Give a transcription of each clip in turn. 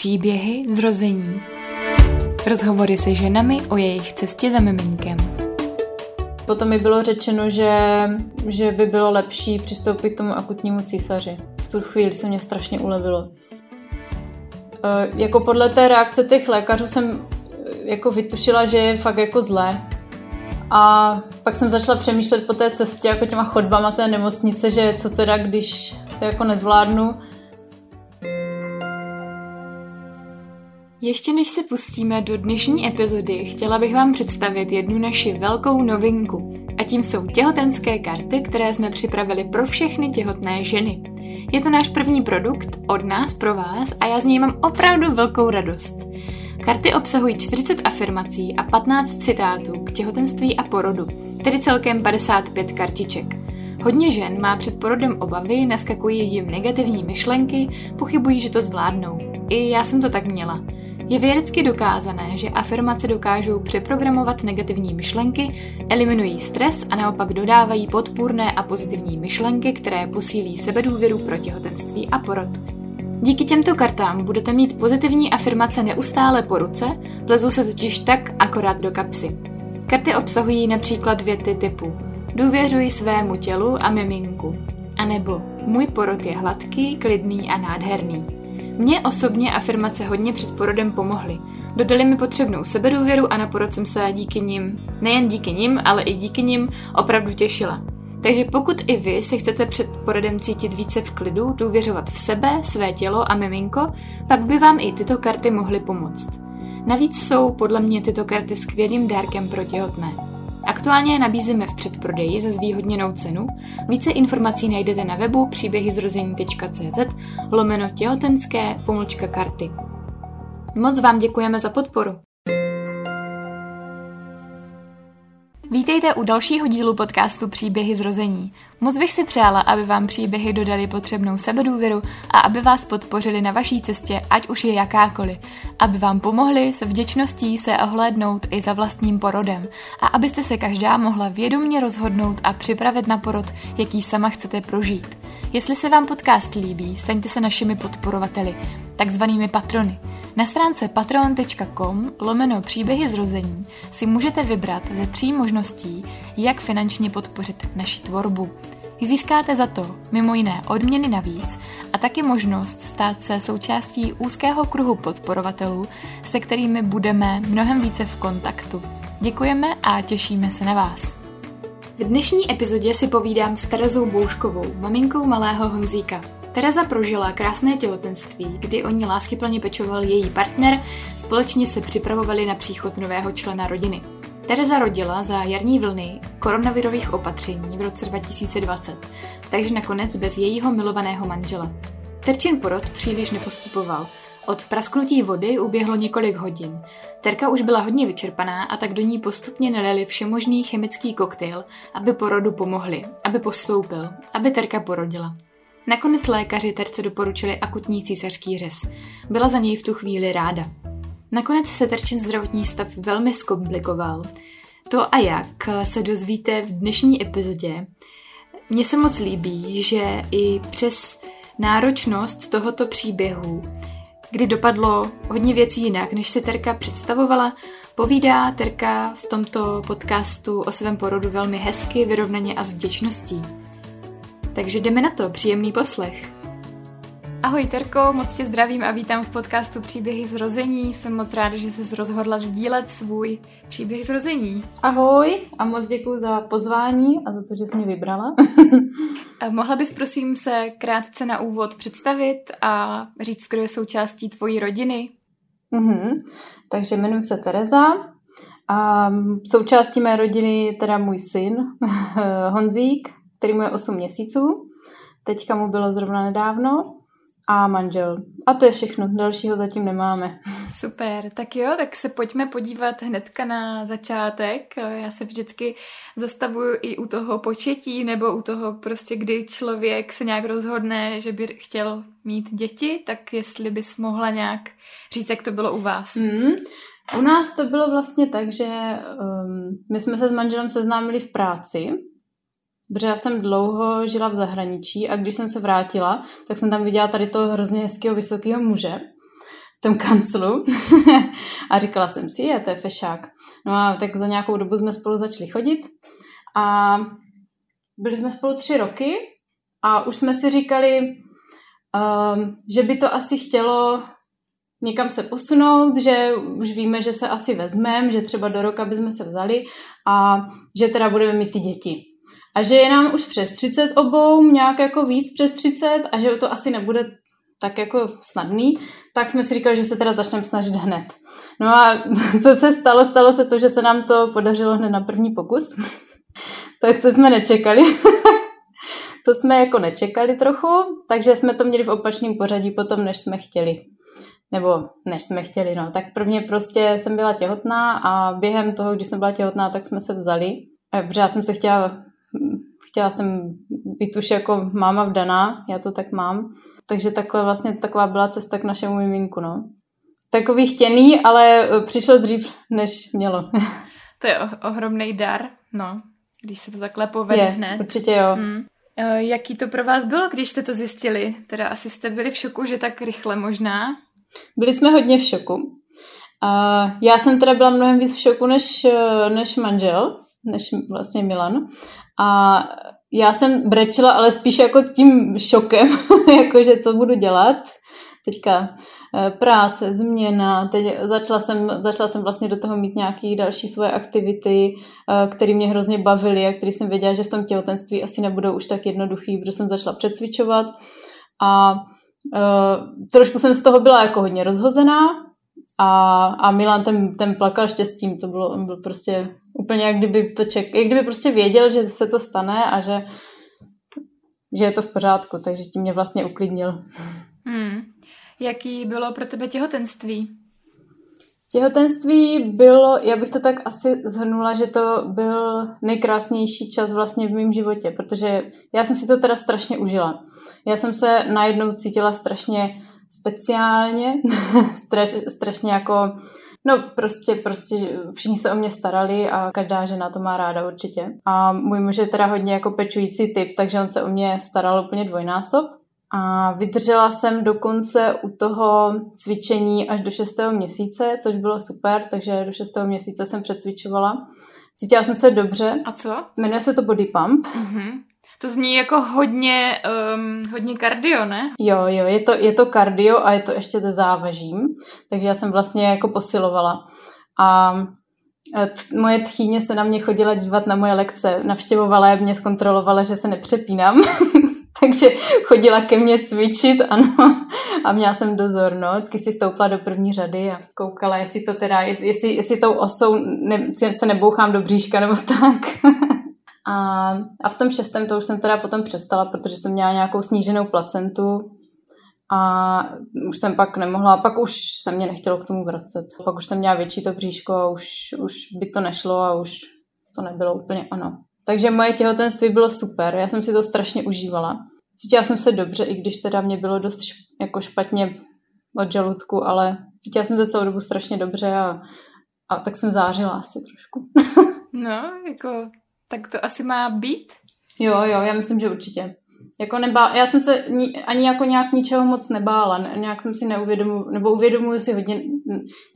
Příběhy zrození. Rozhovory se ženami o jejich cestě za miminkem. Potom mi bylo řečeno, že, že by bylo lepší přistoupit k tomu akutnímu císaři. V tu chvíli se mě strašně ulevilo. E, jako podle té reakce těch lékařů jsem e, jako vytušila, že je fakt jako zlé. A pak jsem začala přemýšlet po té cestě, jako těma chodbama té nemocnice, že co teda, když to jako nezvládnu, Ještě než se pustíme do dnešní epizody, chtěla bych vám představit jednu naši velkou novinku. A tím jsou těhotenské karty, které jsme připravili pro všechny těhotné ženy. Je to náš první produkt od nás pro vás a já z něj mám opravdu velkou radost. Karty obsahují 40 afirmací a 15 citátů k těhotenství a porodu, tedy celkem 55 kartiček. Hodně žen má před porodem obavy, naskakují jim negativní myšlenky, pochybují, že to zvládnou. I já jsem to tak měla. Je vědecky dokázané, že afirmace dokážou přeprogramovat negativní myšlenky, eliminují stres a naopak dodávají podpůrné a pozitivní myšlenky, které posílí sebedůvěru pro těhotenství a porod. Díky těmto kartám budete mít pozitivní afirmace neustále po ruce, plezou se totiž tak akorát do kapsy. Karty obsahují například věty typu Důvěřuji svému tělu a miminku, anebo Můj porod je hladký, klidný a nádherný. Mně osobně afirmace hodně před porodem pomohly. Dodali mi potřebnou sebedůvěru a na porod jsem se díky nim, nejen díky nim, ale i díky nim opravdu těšila. Takže pokud i vy se chcete před porodem cítit více v klidu, důvěřovat v sebe, své tělo a miminko, pak by vám i tyto karty mohly pomoct. Navíc jsou podle mě tyto karty skvělým dárkem pro těhotné. Aktuálně je nabízíme v předprodeji za zvýhodněnou cenu. Více informací najdete na webu příběhyzrození.cz lomeno těhotenské pomlčka karty. Moc vám děkujeme za podporu. Vítejte u dalšího dílu podcastu Příběhy zrození. Moc bych si přála, aby vám příběhy dodali potřebnou sebedůvěru a aby vás podpořili na vaší cestě, ať už je jakákoliv. Aby vám pomohli se vděčností se ohlédnout i za vlastním porodem a abyste se každá mohla vědomně rozhodnout a připravit na porod, jaký sama chcete prožít. Jestli se vám podcast líbí, staňte se našimi podporovateli, takzvanými patrony. Na stránce patreon.com lomeno příběhy zrození si můžete vybrat ze tří možností, jak finančně podpořit naši tvorbu. Získáte za to mimo jiné odměny navíc a taky možnost stát se součástí úzkého kruhu podporovatelů, se kterými budeme mnohem více v kontaktu. Děkujeme a těšíme se na vás. V dnešní epizodě si povídám s Terezou Bouškovou, maminkou malého Honzíka. Tereza prožila krásné těhotenství, kdy o ní láskyplně pečoval její partner, společně se připravovali na příchod nového člena rodiny. Tereza rodila za jarní vlny koronavirových opatření v roce 2020, takže nakonec bez jejího milovaného manžela. Terčin porod příliš nepostupoval. Od prasknutí vody uběhlo několik hodin. Terka už byla hodně vyčerpaná a tak do ní postupně nalili všemožný chemický koktejl, aby porodu pomohli, aby postoupil, aby Terka porodila. Nakonec lékaři Terce doporučili akutní císařský řez. Byla za něj v tu chvíli ráda. Nakonec se Terčin zdravotní stav velmi zkomplikoval. To a jak se dozvíte v dnešní epizodě. Mně se moc líbí, že i přes náročnost tohoto příběhu, kdy dopadlo hodně věcí jinak, než si Terka představovala, povídá Terka v tomto podcastu o svém porodu velmi hezky, vyrovnaně a s vděčností. Takže jdeme na to, příjemný poslech. Ahoj Terko, moc tě zdravím a vítám v podcastu Příběhy zrození. Jsem moc ráda, že jsi rozhodla sdílet svůj příběh zrození. Ahoj a moc děkuji za pozvání a za to, že jsi mě vybrala. Mohla bys prosím se krátce na úvod představit a říct, kdo je součástí tvojí rodiny? Mm-hmm. Takže jmenuji se Tereza a součástí mé rodiny je teda můj syn Honzík, který mu je 8 měsíců. Teďka mu bylo zrovna nedávno a manžel. A to je všechno, dalšího zatím nemáme. Super, tak jo, tak se pojďme podívat hnedka na začátek. Já se vždycky zastavuju i u toho početí nebo u toho prostě, kdy člověk se nějak rozhodne, že by chtěl mít děti, tak jestli bys mohla nějak říct, jak to bylo u vás. Mm, u nás to bylo vlastně tak, že um, my jsme se s manželem seznámili v práci, Protože já jsem dlouho žila v zahraničí a když jsem se vrátila, tak jsem tam viděla tady toho hrozně hezkého vysokého muže. v tom kanclu a říkala jsem si, je, to je fešák. No a tak za nějakou dobu jsme spolu začali chodit a byli jsme spolu tři roky a už jsme si říkali, um, že by to asi chtělo někam se posunout, že už víme, že se asi vezmeme, že třeba do roka bychom se vzali a že teda budeme mít ty děti. A že je nám už přes 30 obou, nějak jako víc přes 30 a že to asi nebude tak jako snadný, tak jsme si říkali, že se teda začneme snažit hned. No a co se stalo? Stalo se to, že se nám to podařilo hned na první pokus. to, to jsme nečekali. to jsme jako nečekali trochu, takže jsme to měli v opačném pořadí potom, než jsme chtěli. Nebo než jsme chtěli, no. Tak prvně prostě jsem byla těhotná a během toho, když jsem byla těhotná, tak jsme se vzali. Protože já jsem se chtěla, chtěla jsem být už jako máma vdaná, já to tak mám. Takže takhle vlastně taková byla cesta k našemu miminku, no. Takový chtěný, ale přišel dřív, než mělo. To je ohromný dar, no, když se to takhle povede je, hned. určitě jo. Hmm. Jaký to pro vás bylo, když jste to zjistili? Teda asi jste byli v šoku, že tak rychle možná? Byli jsme hodně v šoku. Já jsem teda byla mnohem víc v šoku než, než manžel, než vlastně Milan. A já jsem brečela, ale spíš jako tím šokem, jako že to budu dělat. Teďka eh, práce, změna, teď začala jsem, začala jsem vlastně do toho mít nějaké další svoje aktivity, eh, které mě hrozně bavily a které jsem věděla, že v tom těhotenství asi nebudou už tak jednoduchý, protože jsem začala přecvičovat a uh, trošku jsem z toho byla jako hodně rozhozená a, a Milan ten, ten plakal štěstím, to bylo, on byl prostě úplně jak kdyby to ček, jak kdyby prostě věděl, že se to stane a že, že je to v pořádku, takže tím mě vlastně uklidnil. Hmm. Jaký bylo pro tebe těhotenství? Těhotenství bylo, já bych to tak asi zhrnula, že to byl nejkrásnější čas vlastně v mém životě, protože já jsem si to teda strašně užila. Já jsem se najednou cítila strašně speciálně, straš, strašně jako, no prostě, prostě všichni se o mě starali a každá žena to má ráda určitě. A můj muž je teda hodně jako pečující typ, takže on se o mě staral úplně dvojnásob. A vydržela jsem dokonce u toho cvičení až do 6. měsíce, což bylo super, takže do 6. měsíce jsem přecvičovala. Cítila jsem se dobře. A co? Jmenuje se to Body Pump. Mm-hmm. To zní jako hodně, um, hodně kardio, ne? Jo, jo, je to, je to kardio a je to ještě ze závažím, takže já jsem vlastně jako posilovala. A e, moje tchýně se na mě chodila dívat na moje lekce, navštěvovala je, mě zkontrolovala, že se nepřepínám. takže chodila ke mně cvičit, ano, a měla jsem dozor, no, vždycky si stoupla do první řady a koukala, jestli to teda, jestli, jestli tou osou ne, se nebouchám do bříška nebo tak. A, a v tom šestém to už jsem teda potom přestala, protože jsem měla nějakou sníženou placentu a už jsem pak nemohla, pak už se mě nechtělo k tomu vracet. Pak už jsem měla větší to bříško a už, už by to nešlo a už to nebylo úplně ono. Takže moje těhotenství bylo super, já jsem si to strašně užívala. Cítila jsem se dobře, i když teda mě bylo dost jako špatně od žaludku, ale cítila jsem se celou dobu strašně dobře a, a tak jsem zářila asi trošku. no, jako tak to asi má být? Jo, jo, já myslím, že určitě. Jako nebá, já jsem se ni, ani jako nějak ničeho moc nebála, ne, nějak jsem si neuvědomu, nebo uvědomuji si hodně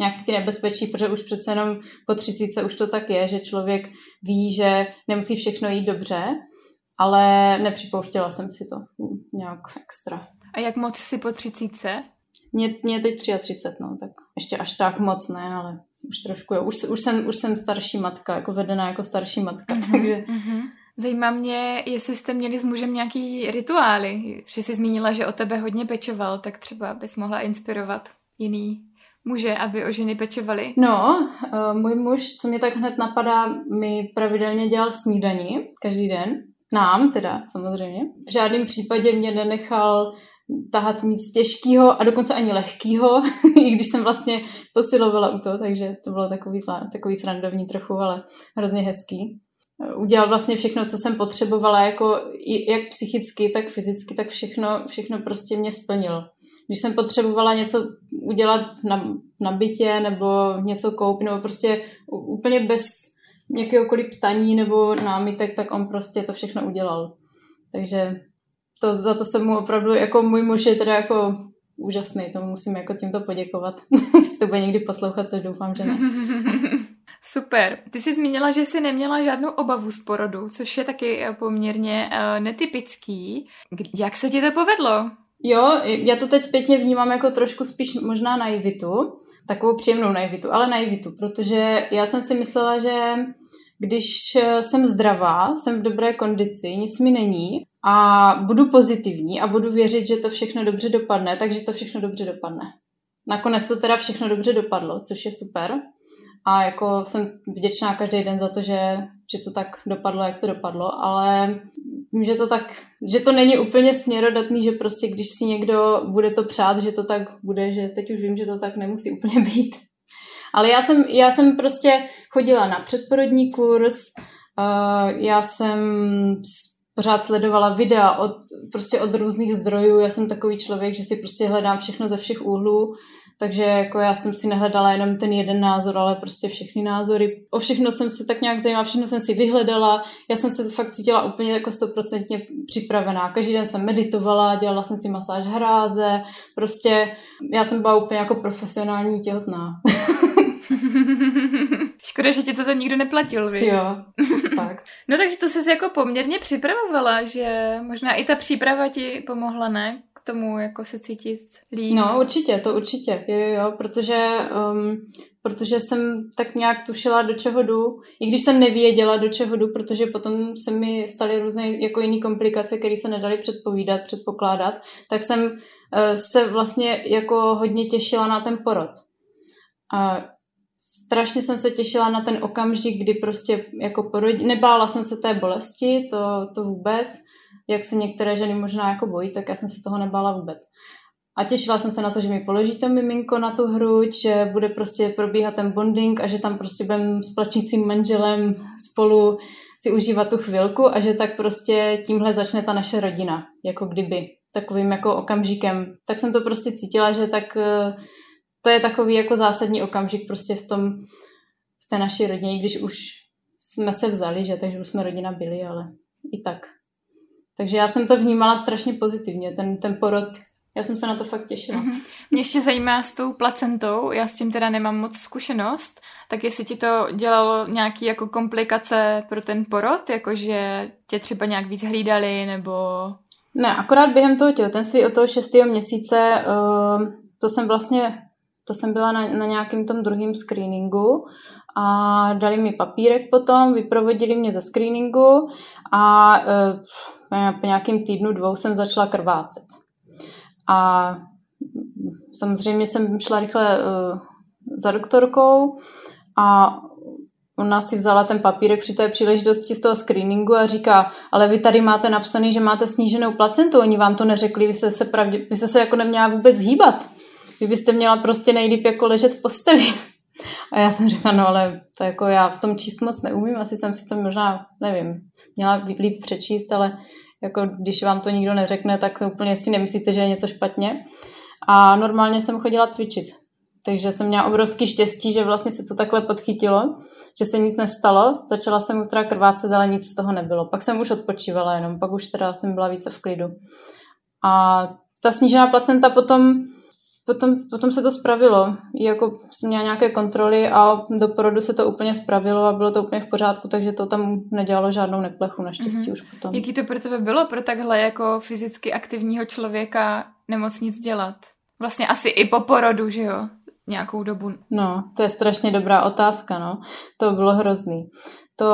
nějak ty nebezpečí, protože už přece jenom po třicíce už to tak je, že člověk ví, že nemusí všechno jít dobře, ale nepřipouštěla jsem si to nějak extra. A jak moc si po třicíce? Mě, mě teď 33, no, tak ještě až tak moc ne, ale už trošku, jo. Už, už, jsem, už jsem starší matka, jako vedená jako starší matka, mm-hmm, takže... Mm-hmm. Zajímá mě, jestli jste měli s mužem nějaký rituály, že jsi zmínila, že o tebe hodně pečoval, tak třeba bys mohla inspirovat jiný muže, aby o ženy pečovali? No, uh, můj muž, co mě tak hned napadá, mi pravidelně dělal snídani každý den. Nám teda, samozřejmě. V žádném případě mě nenechal tahat nic těžkého a dokonce ani lehkého, i když jsem vlastně posilovala u toho, takže to bylo takový, takový srandovní trochu, ale hrozně hezký. Udělal vlastně všechno, co jsem potřebovala, jako jak psychicky, tak fyzicky, tak všechno, všechno prostě mě splnil. Když jsem potřebovala něco udělat na, na bytě nebo něco koupit, nebo prostě úplně bez nějakéhokoliv ptaní nebo námitek, tak on prostě to všechno udělal. Takže to, za to jsem mu opravdu, jako můj muž je teda jako úžasný, to musím jako tímto poděkovat. Jestli to bude někdy poslouchat, což doufám, že ne. Super. Ty jsi zmínila, že jsi neměla žádnou obavu z porodu, což je taky eh, poměrně uh, netypický. Jak se ti to povedlo? Jo, já to teď zpětně vnímám jako trošku spíš možná naivitu, takovou příjemnou naivitu, ale naivitu, protože já jsem si myslela, že když eh, jsem zdravá, jsem v dobré kondici, nic mi není a budu pozitivní a budu věřit, že to všechno dobře dopadne, takže to všechno dobře dopadne. Nakonec to teda všechno dobře dopadlo, což je super. A jako jsem vděčná každý den za to, že, že to tak dopadlo, jak to dopadlo, ale že to tak, že to není úplně směrodatný, že prostě když si někdo bude to přát, že to tak bude, že teď už vím, že to tak nemusí úplně být. Ale já jsem, já jsem prostě chodila na předporodní kurz, uh, já jsem pořád sledovala videa od, prostě od různých zdrojů. Já jsem takový člověk, že si prostě hledám všechno ze všech úhlů. Takže jako já jsem si nehledala jenom ten jeden názor, ale prostě všechny názory. O všechno jsem se tak nějak zajímala, všechno jsem si vyhledala. Já jsem se fakt cítila úplně jako stoprocentně připravená. Každý den jsem meditovala, dělala jsem si masáž hráze. Prostě já jsem byla úplně jako profesionální těhotná. Škoda, že ti za to nikdo neplatil, víš? Jo, fakt. no takže to jsi jako poměrně připravovala, že možná i ta příprava ti pomohla, ne? K tomu jako se cítit líp. No určitě, to určitě, jo, jo, jo protože, um, protože jsem tak nějak tušila, do čeho jdu, i když jsem nevěděla, do čeho jdu, protože potom se mi staly různé jako jiné komplikace, které se nedaly předpovídat, předpokládat, tak jsem uh, se vlastně jako hodně těšila na ten porod. A strašně jsem se těšila na ten okamžik, kdy prostě jako porodí, nebála jsem se té bolesti, to, to vůbec, jak se některé ženy možná jako bojí, tak já jsem se toho nebála vůbec. A těšila jsem se na to, že mi položí to miminko na tu hruď, že bude prostě probíhat ten bonding a že tam prostě budeme s plačícím manželem spolu si užívat tu chvilku a že tak prostě tímhle začne ta naše rodina, jako kdyby, takovým jako okamžikem. Tak jsem to prostě cítila, že tak eh, to je takový jako zásadní okamžik prostě v tom, v té naší rodině, když už jsme se vzali, že takže už jsme rodina byli, ale i tak. Takže já jsem to vnímala strašně pozitivně, ten, ten porod, já jsem se na to fakt těšila. Mm-hmm. Mě ještě zajímá s tou placentou, já s tím teda nemám moc zkušenost, tak jestli ti to dělalo nějaký jako komplikace pro ten porod, jakože tě třeba nějak víc hlídali, nebo... Ne, akorát během toho těhotenství od toho šestého měsíce, uh, to jsem vlastně to jsem byla na, na nějakém tom druhém screeningu a dali mi papírek potom, vyprovodili mě ze screeningu a e, po nějakém týdnu, dvou jsem začala krvácet. A samozřejmě jsem šla rychle e, za doktorkou a ona si vzala ten papírek při té příležitosti z toho screeningu a říká, ale vy tady máte napsaný, že máte sníženou placentu, oni vám to neřekli, vy jste se, pravdě, vy jste se jako neměla vůbec hýbat. Vy byste měla prostě nejlíp jako ležet v posteli. A já jsem řekla, no ale to jako já v tom číst moc neumím, asi jsem si to možná, nevím, měla líp přečíst, ale jako když vám to nikdo neřekne, tak úplně si nemyslíte, že je něco špatně. A normálně jsem chodila cvičit. Takže jsem měla obrovský štěstí, že vlastně se to takhle podchytilo, že se nic nestalo. Začala jsem utra krvácet, ale nic z toho nebylo. Pak jsem už odpočívala jenom, pak už teda jsem byla více v klidu. A ta snížená placenta potom Potom, potom se to spravilo. Jako jsem měla nějaké kontroly a do porodu se to úplně spravilo a bylo to úplně v pořádku, takže to tam nedělalo žádnou neplechu, naštěstí mm-hmm. už potom. Jaký to pro tebe bylo, pro takhle jako fyzicky aktivního člověka nemoc nic dělat? Vlastně asi i po porodu, že jo? Nějakou dobu. No, to je strašně dobrá otázka, no. To bylo hrozný. To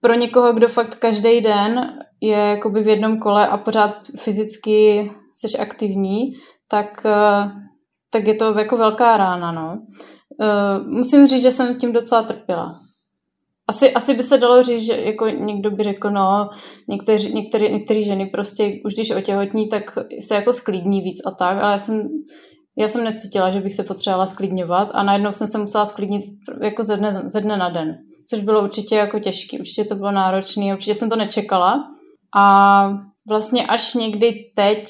pro někoho, kdo fakt každý den je jakoby v jednom kole a pořád fyzicky jsi aktivní, tak, eh, tak je to jako velká rána, no. Eh, musím říct, že jsem tím docela trpěla. Asi, asi by se dalo říct, že jako někdo by řekl, no, někteří, některé, některé ženy prostě už když otěhotní, tak se jako sklidní víc a tak, ale já jsem, já jsem necítila, že bych se potřebovala sklidňovat a najednou jsem se musela sklidnit jako ze dne, ze dne na den, což bylo určitě jako těžké, určitě to bylo náročné, určitě jsem to nečekala a vlastně až někdy teď,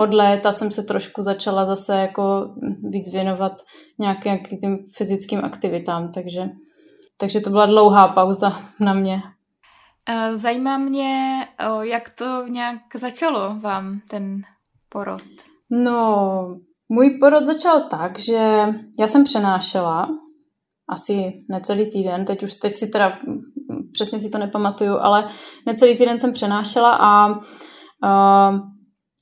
od léta jsem se trošku začala zase jako víc věnovat nějakým fyzickým aktivitám, takže, takže to byla dlouhá pauza na mě. Zajímá mě, jak to nějak začalo vám, ten porod? No, můj porod začal tak, že já jsem přenášela asi necelý týden, teď už teď si teda přesně si to nepamatuju, ale necelý týden jsem přenášela a uh,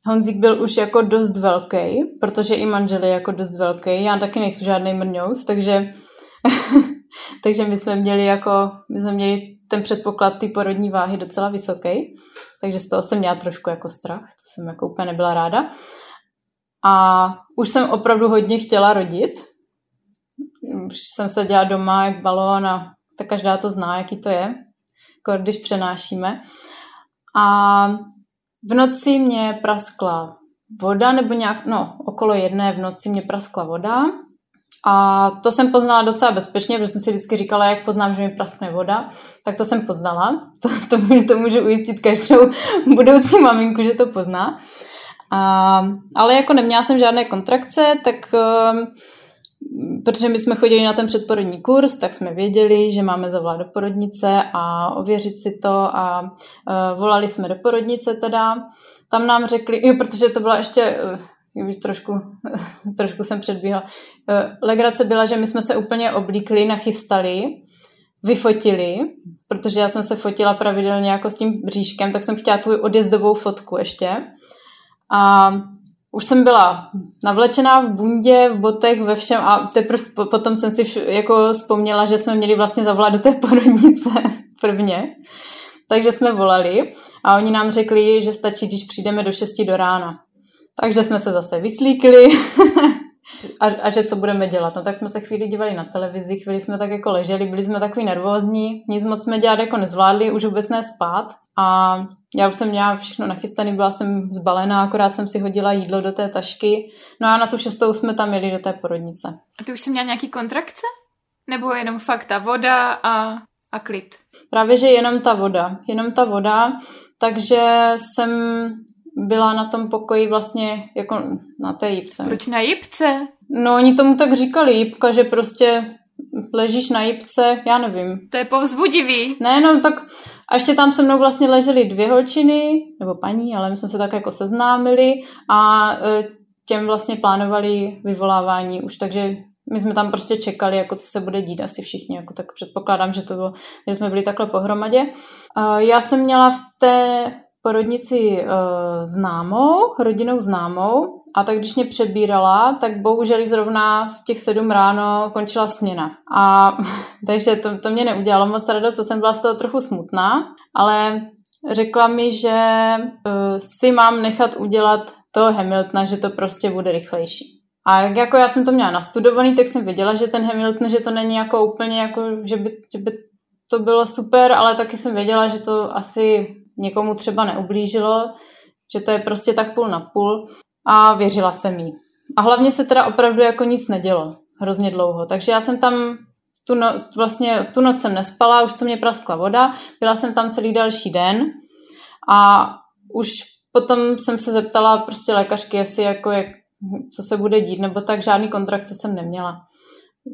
Honzík byl už jako dost velký, protože i manžel je jako dost velký. Já taky nejsem žádný mrňous, takže, takže my jsme měli jako, my jsme měli ten předpoklad ty porodní váhy docela vysoký, takže z toho jsem měla trošku jako strach, to jsem jako úplně nebyla ráda. A už jsem opravdu hodně chtěla rodit. Už jsem se dělala doma jak balón a tak každá to zná, jaký to je, jako když přenášíme. A v noci mě praskla voda, nebo nějak, no, okolo jedné v noci mě praskla voda. A to jsem poznala docela bezpečně, protože jsem si vždycky říkala, jak poznám, že mi praskne voda, tak to jsem poznala. To, to, to můžu ujistit každou budoucí maminku, že to pozná. A, ale jako neměla jsem žádné kontrakce, tak uh, protože my jsme chodili na ten předporodní kurz, tak jsme věděli, že máme zavolat do porodnice a ověřit si to a uh, volali jsme do porodnice teda. Tam nám řekli, jo, protože to byla ještě, uh, trošku, trošku jsem předbíhala, uh, legrace byla, že my jsme se úplně oblíkli, nachystali, vyfotili, protože já jsem se fotila pravidelně jako s tím bříškem, tak jsem chtěla tu odjezdovou fotku ještě. A už jsem byla navlečená v bundě, v botech, ve všem a teprve potom jsem si jako vzpomněla, že jsme měli vlastně zavolat do té porodnice prvně. Takže jsme volali a oni nám řekli, že stačí, když přijdeme do 6 do rána. Takže jsme se zase vyslíkli a, a že co budeme dělat. No tak jsme se chvíli dívali na televizi, chvíli jsme tak jako leželi, byli jsme takový nervózní, nic moc jsme dělat jako nezvládli, už vůbec ne spát. A já už jsem měla všechno nachystané, byla jsem zbalená, akorát jsem si hodila jídlo do té tašky. No a na tu šestou jsme tam jeli do té porodnice. A ty už jsi měla nějaký kontrakce? Nebo jenom fakt ta voda a, a klid? Právě, že jenom ta voda. Jenom ta voda. Takže jsem byla na tom pokoji vlastně jako na té jipce. Proč na jipce? No, oni tomu tak říkali, jipka, že prostě ležíš na jipce, já nevím. To je povzbudivý. Ne, no tak a ještě tam se mnou vlastně ležely dvě holčiny, nebo paní, ale my jsme se tak jako seznámili a e, těm vlastně plánovali vyvolávání už, takže my jsme tam prostě čekali, jako co se bude dít asi všichni, jako tak předpokládám, že to bylo, že jsme byli takhle pohromadě. Já jsem měla v té porodnici uh, známou, rodinou známou a tak když mě přebírala, tak bohužel zrovna v těch sedm ráno končila směna. A takže to, to mě neudělalo moc radost, to jsem byla z toho trochu smutná, ale řekla mi, že uh, si mám nechat udělat toho Hamiltona, že to prostě bude rychlejší. A jak jako já jsem to měla nastudovaný, tak jsem věděla, že ten Hamilton, že to není jako úplně jako, že by, že by to bylo super, ale taky jsem věděla, že to asi někomu třeba neublížilo, že to je prostě tak půl na půl a věřila jsem jí. A hlavně se teda opravdu jako nic nedělo hrozně dlouho. Takže já jsem tam tu, no, vlastně, tu noc jsem nespala, už co mě praskla voda, byla jsem tam celý další den a už potom jsem se zeptala prostě lékařky, jestli jako jak, co se bude dít, nebo tak žádný kontrakce jsem neměla.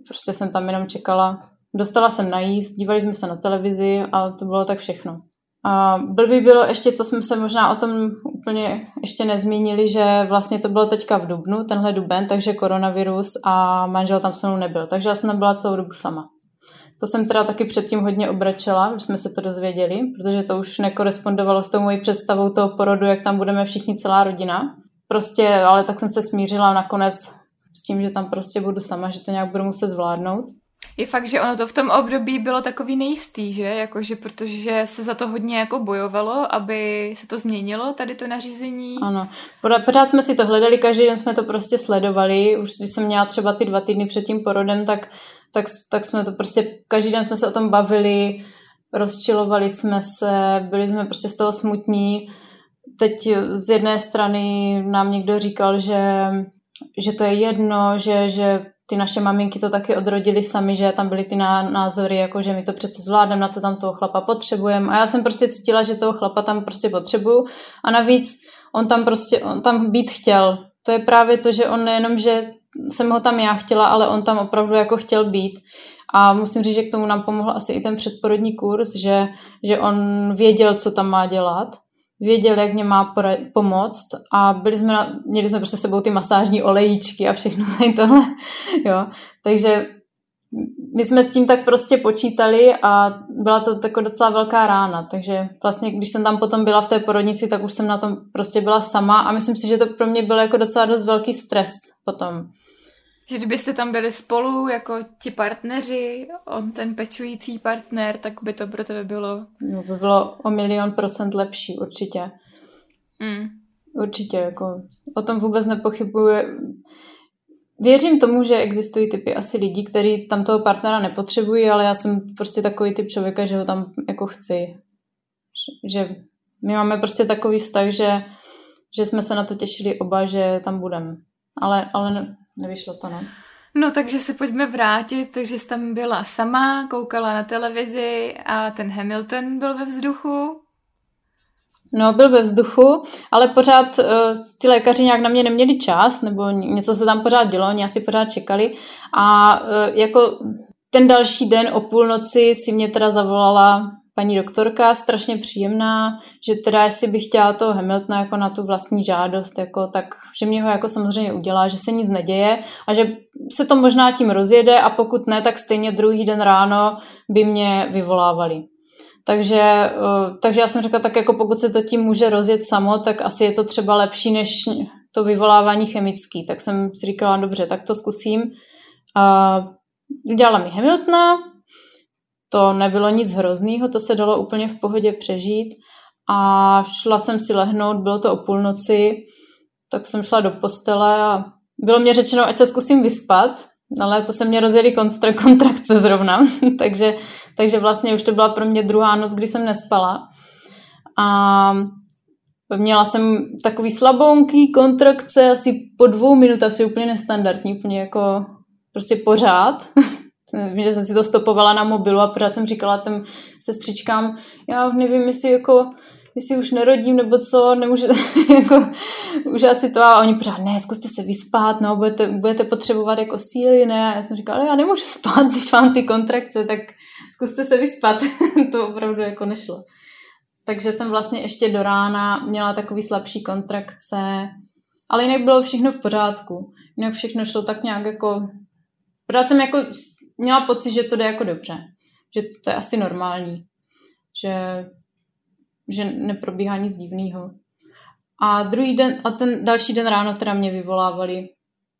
Prostě jsem tam jenom čekala. Dostala jsem najíst, dívali jsme se na televizi a to bylo tak všechno. A blbý bylo ještě, to jsme se možná o tom úplně ještě nezmínili, že vlastně to bylo teďka v Dubnu, tenhle duben, takže koronavirus a manžel tam se mnou nebyl. Takže já jsem byla celou dobu sama. To jsem teda taky předtím hodně obračela, když jsme se to dozvěděli, protože to už nekorespondovalo s tou mojí představou toho porodu, jak tam budeme všichni celá rodina. Prostě, ale tak jsem se smířila nakonec s tím, že tam prostě budu sama, že to nějak budu muset zvládnout. Je fakt, že ono to v tom období bylo takový nejistý, že? Jakože protože se za to hodně jako bojovalo, aby se to změnilo, tady to nařízení. Ano, pořád jsme si to hledali, každý den jsme to prostě sledovali. Už když jsem měla třeba ty dva týdny před tím porodem, tak, tak, tak jsme to prostě, každý den jsme se o tom bavili, rozčilovali jsme se, byli jsme prostě z toho smutní. Teď z jedné strany nám někdo říkal, že, že to je jedno, že, že ty naše maminky to taky odrodili sami, že tam byly ty názory, jako že my to přece zvládneme, na co tam toho chlapa potřebujeme. A já jsem prostě cítila, že toho chlapa tam prostě potřebuju. A navíc on tam prostě, on tam být chtěl. To je právě to, že on nejenom, že jsem ho tam já chtěla, ale on tam opravdu jako chtěl být. A musím říct, že k tomu nám pomohl asi i ten předporodní kurz, že, že on věděl, co tam má dělat věděl, jak mě má pomoct a byli jsme na, měli jsme prostě sebou ty masážní olejíčky a všechno tohle, jo. Takže my jsme s tím tak prostě počítali a byla to tako docela velká rána, takže vlastně když jsem tam potom byla v té porodnici, tak už jsem na tom prostě byla sama a myslím si, že to pro mě byl jako docela dost velký stres potom. Že kdybyste tam byli spolu jako ti partneři, on ten pečující partner, tak by to pro tebe bylo... No, by bylo o milion procent lepší, určitě. Mm. Určitě, jako o tom vůbec nepochybuje. Věřím tomu, že existují typy asi lidí, kteří tam toho partnera nepotřebují, ale já jsem prostě takový typ člověka, že ho tam jako chci. Že my máme prostě takový vztah, že, že jsme se na to těšili oba, že tam budeme. Ale, ale nevyšlo to, no. No takže se pojďme vrátit, takže jsi tam byla sama, koukala na televizi a ten Hamilton byl ve vzduchu. No, byl ve vzduchu, ale pořád uh, ty lékaři nějak na mě neměli čas, nebo něco se tam pořád dělo, oni asi pořád čekali. A uh, jako ten další den o půlnoci si mě teda zavolala paní doktorka, strašně příjemná, že teda jestli bych chtěla toho Hamiltona jako na tu vlastní žádost, jako, tak že mě ho jako samozřejmě udělá, že se nic neděje a že se to možná tím rozjede a pokud ne, tak stejně druhý den ráno by mě vyvolávali. Takže, eh, takže já jsem řekla, tak jako pokud se to tím může rozjet samo, tak asi je to třeba lepší než to vyvolávání chemický. Tak jsem si říkala, dobře, tak to zkusím. A udělala mi Hamiltona, to nebylo nic hroznýho, to se dalo úplně v pohodě přežít. A šla jsem si lehnout, bylo to o půlnoci, tak jsem šla do postele a bylo mě řečeno, ať se zkusím vyspat, ale to se mě rozjeli kontrakce zrovna, takže, takže vlastně už to byla pro mě druhá noc, kdy jsem nespala. A měla jsem takový slabounký kontrakce, asi po dvou minutách, asi úplně nestandardní, úplně jako prostě pořád. Vím, že jsem si to stopovala na mobilu a pořád jsem říkala těm sestřičkám, já nevím, jestli jako jestli už nerodím nebo co, nemůže, jako, už asi to a oni pořád, ne, zkuste se vyspat, no, budete, budete potřebovat jako síly, ne, a já jsem říkala, ale já nemůžu spát, když mám ty kontrakce, tak zkuste se vyspat, to opravdu jako nešlo. Takže jsem vlastně ještě do rána měla takový slabší kontrakce, ale jinak bylo všechno v pořádku. Jinak všechno šlo tak nějak jako... Pořád jsem jako měla pocit, že to jde jako dobře. Že to je asi normální. Že že neprobíhá nic divného. A druhý den, a ten další den ráno teda mě vyvolávali.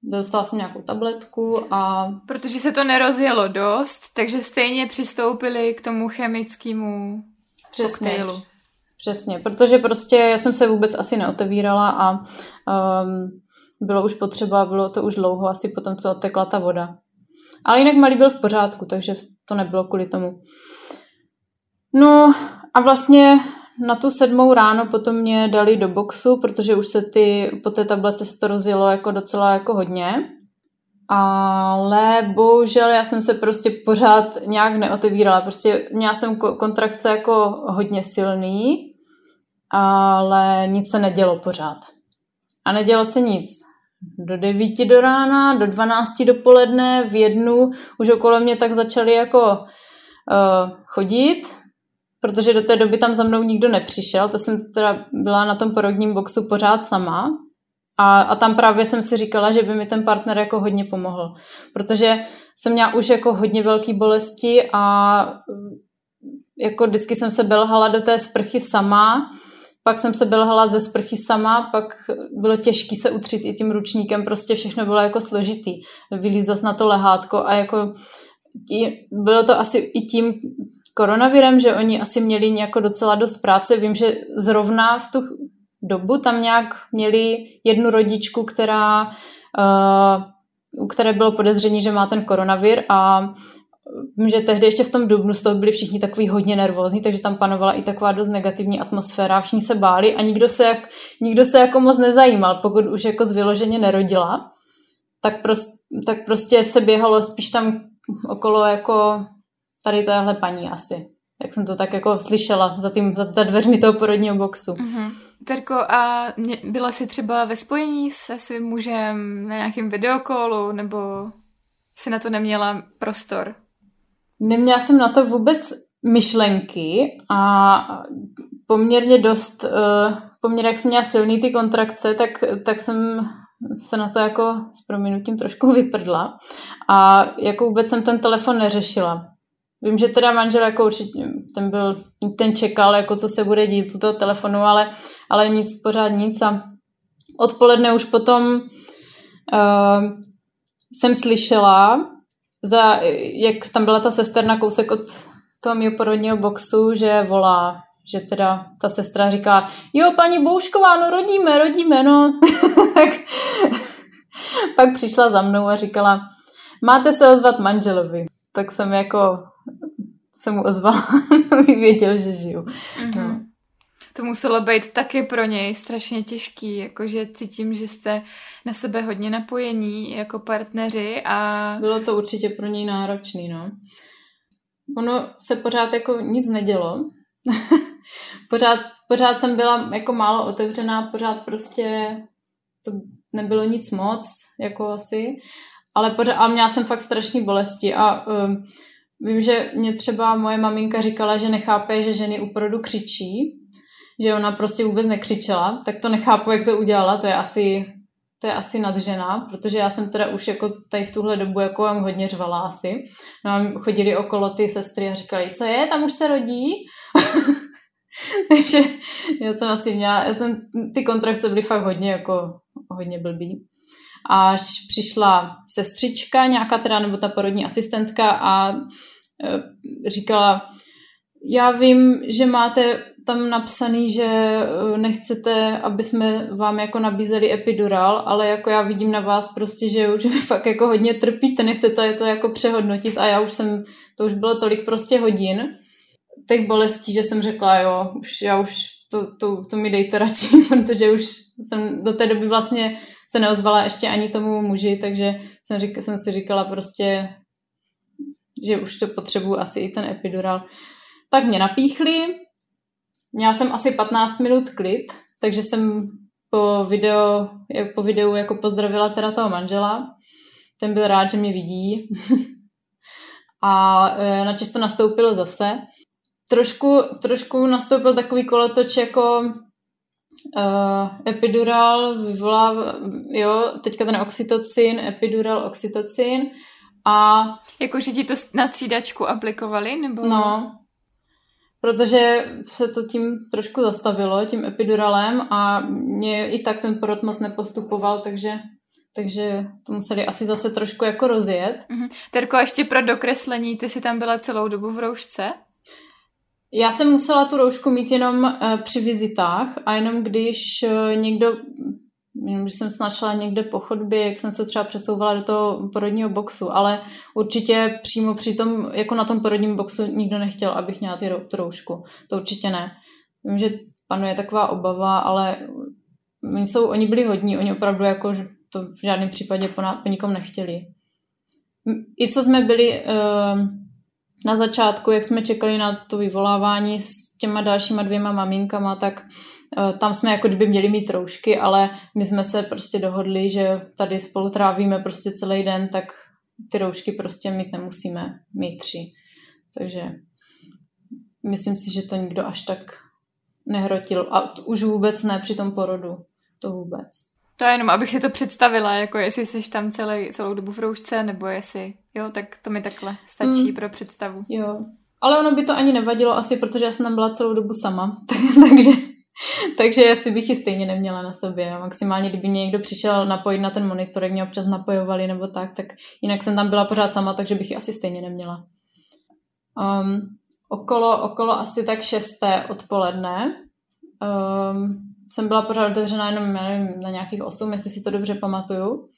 Dostala jsem nějakou tabletku a... Protože se to nerozjelo dost, takže stejně přistoupili k tomu chemickému Přesně. Koktejlu. Přesně, protože prostě já jsem se vůbec asi neotevírala a um, bylo už potřeba, bylo to už dlouho, asi potom, co odtekla ta voda. Ale jinak malý byl v pořádku, takže to nebylo kvůli tomu. No a vlastně na tu sedmou ráno potom mě dali do boxu, protože už se ty, po té tablece se to rozjelo jako docela jako hodně. Ale bohužel já jsem se prostě pořád nějak neotevírala. Prostě měla jsem kontrakce jako hodně silný, ale nic se nedělo pořád. A nedělo se nic. Do devíti do rána, do dvanácti dopoledne, v jednu už okolo mě tak začali jako uh, chodit, protože do té doby tam za mnou nikdo nepřišel, to jsem teda byla na tom porodním boxu pořád sama. A, a tam právě jsem si říkala, že by mi ten partner jako hodně pomohl, protože jsem měla už jako hodně velké bolesti a jako vždycky jsem se belhala do té sprchy sama, pak jsem se belhala ze sprchy sama, pak bylo těžké se utřít i tím ručníkem, prostě všechno bylo jako složitý. Vylíz na to lehátko a jako bylo to asi i tím, koronavirem, že oni asi měli nějak docela dost práce. Vím, že zrovna v tu dobu tam nějak měli jednu rodičku, která, uh, u které bylo podezření, že má ten koronavir a Vím, že tehdy ještě v tom dubnu z toho byli všichni takový hodně nervózní, takže tam panovala i taková dost negativní atmosféra, všichni se báli a nikdo se, jak, nikdo se jako moc nezajímal, pokud už jako z vyloženě nerodila, tak, prost, tak prostě se běhalo spíš tam okolo jako tady tahle paní asi. Jak jsem to tak jako slyšela za, tím, za, za dveřmi toho porodního boxu. Mm-hmm. Terko, a byla jsi třeba ve spojení se svým mužem na nějakém videokolu, nebo si na to neměla prostor? Neměla jsem na to vůbec myšlenky a poměrně dost, uh, poměrně jak jsem měla silný ty kontrakce, tak, tak jsem se na to jako s prominutím trošku vyprdla a jako vůbec jsem ten telefon neřešila. Vím, že teda manžel jako určitě, ten byl, ten čekal, jako co se bude dít u toho telefonu, ale, ale nic, pořád nic a odpoledne už potom uh, jsem slyšela, za, jak tam byla ta sester na kousek od toho mého porodního boxu, že volá, že teda ta sestra říká, jo, paní Boušková, no rodíme, rodíme, no. Pak přišla za mnou a říkala, máte se ozvat manželovi. Tak jsem jako se mu ozvala, věděl, že žiju. Mm-hmm. No. To muselo být taky pro něj strašně těžký, jakože cítím, že jste na sebe hodně napojení jako partneři a... Bylo to určitě pro něj náročný, no. Ono se pořád jako nic nedělo. pořád, pořád jsem byla jako málo otevřená, pořád prostě to nebylo nic moc, jako asi. Ale pořád, a měla jsem fakt strašné bolesti a um, vím, že mě třeba moje maminka říkala, že nechápe, že ženy u porodu křičí, že ona prostě vůbec nekřičela, tak to nechápu, jak to udělala, to je asi, to je asi nadžena, protože já jsem teda už jako tady v tuhle dobu jako hodně řvala asi. No a chodili okolo ty sestry a říkali, co je, tam už se rodí? Takže já jsem asi měla, já jsem, ty kontrakce byly fakt hodně jako, hodně blbý. Až přišla sestřička nějaká teda, nebo ta porodní asistentka a e, říkala, já vím, že máte tam napsaný, že eh, nechcete, aby jsme vám jako nabízeli epidural, ale jako já vidím na vás prostě, že už vy fakt jako hodně trpíte, nechcete to jako přehodnotit a já už jsem, to už bylo tolik prostě hodin těch bolestí, že jsem řekla, jo, už, já už to, to, to mi dejte radši, protože už jsem do té doby vlastně se neozvala ještě ani tomu muži, takže jsem, řík, jsem si říkala prostě, že už to potřebuji asi i ten epidural. Tak mě napíchli, Měla jsem asi 15 minut klid, takže jsem po, video, po videu jako pozdravila teda toho manžela. Ten byl rád, že mě vidí. a e, na to nastoupilo zase. Trošku, trošku nastoupil takový kolotoč jako uh, epidural vyvolá, jo, teďka ten oxytocin, epidural, oxytocin a... Jakože ti to na střídačku aplikovali, nebo? No, protože se to tím trošku zastavilo, tím epiduralem a mě i tak ten porod moc nepostupoval, takže takže to museli asi zase trošku jako rozjet. Mm-hmm. Terko, ještě pro dokreslení, ty jsi tam byla celou dobu v roušce? Já jsem musela tu roušku mít jenom uh, při vizitách a jenom když uh, někdo jenom když jsem snašla někde po chodbě, jak jsem se třeba přesouvala do toho porodního boxu, ale určitě přímo při tom, jako na tom porodním boxu nikdo nechtěl, abych měla ty roušku. To určitě ne. Vím, že panuje taková obava, ale oni, jsou, oni byli hodní, oni opravdu jako to v žádném případě po, na, po nikom nechtěli. I co jsme byli uh, na začátku, jak jsme čekali na to vyvolávání s těma dalšíma dvěma maminkama, tak tam jsme jako kdyby měli mít roušky, ale my jsme se prostě dohodli, že tady spolu trávíme prostě celý den, tak ty roušky prostě mít nemusíme mít tři. Takže myslím si, že to nikdo až tak nehrotil. A už vůbec ne při tom porodu. To vůbec. To je jenom, abych si to představila, jako jestli jsi tam celý, celou dobu v roušce, nebo jestli, jo, tak to mi takhle stačí mm. pro představu. Jo, ale ono by to ani nevadilo asi, protože já jsem tam byla celou dobu sama, takže Takže asi bych ji stejně neměla na sobě. Maximálně, kdyby mě někdo přišel napojit na ten monitor, jak mě občas napojovali nebo tak, tak jinak jsem tam byla pořád sama, takže bych ji asi stejně neměla. Um, okolo, okolo asi tak šesté odpoledne um, jsem byla pořád otevřená jenom nevím, na nějakých osm, jestli si to dobře pamatuju.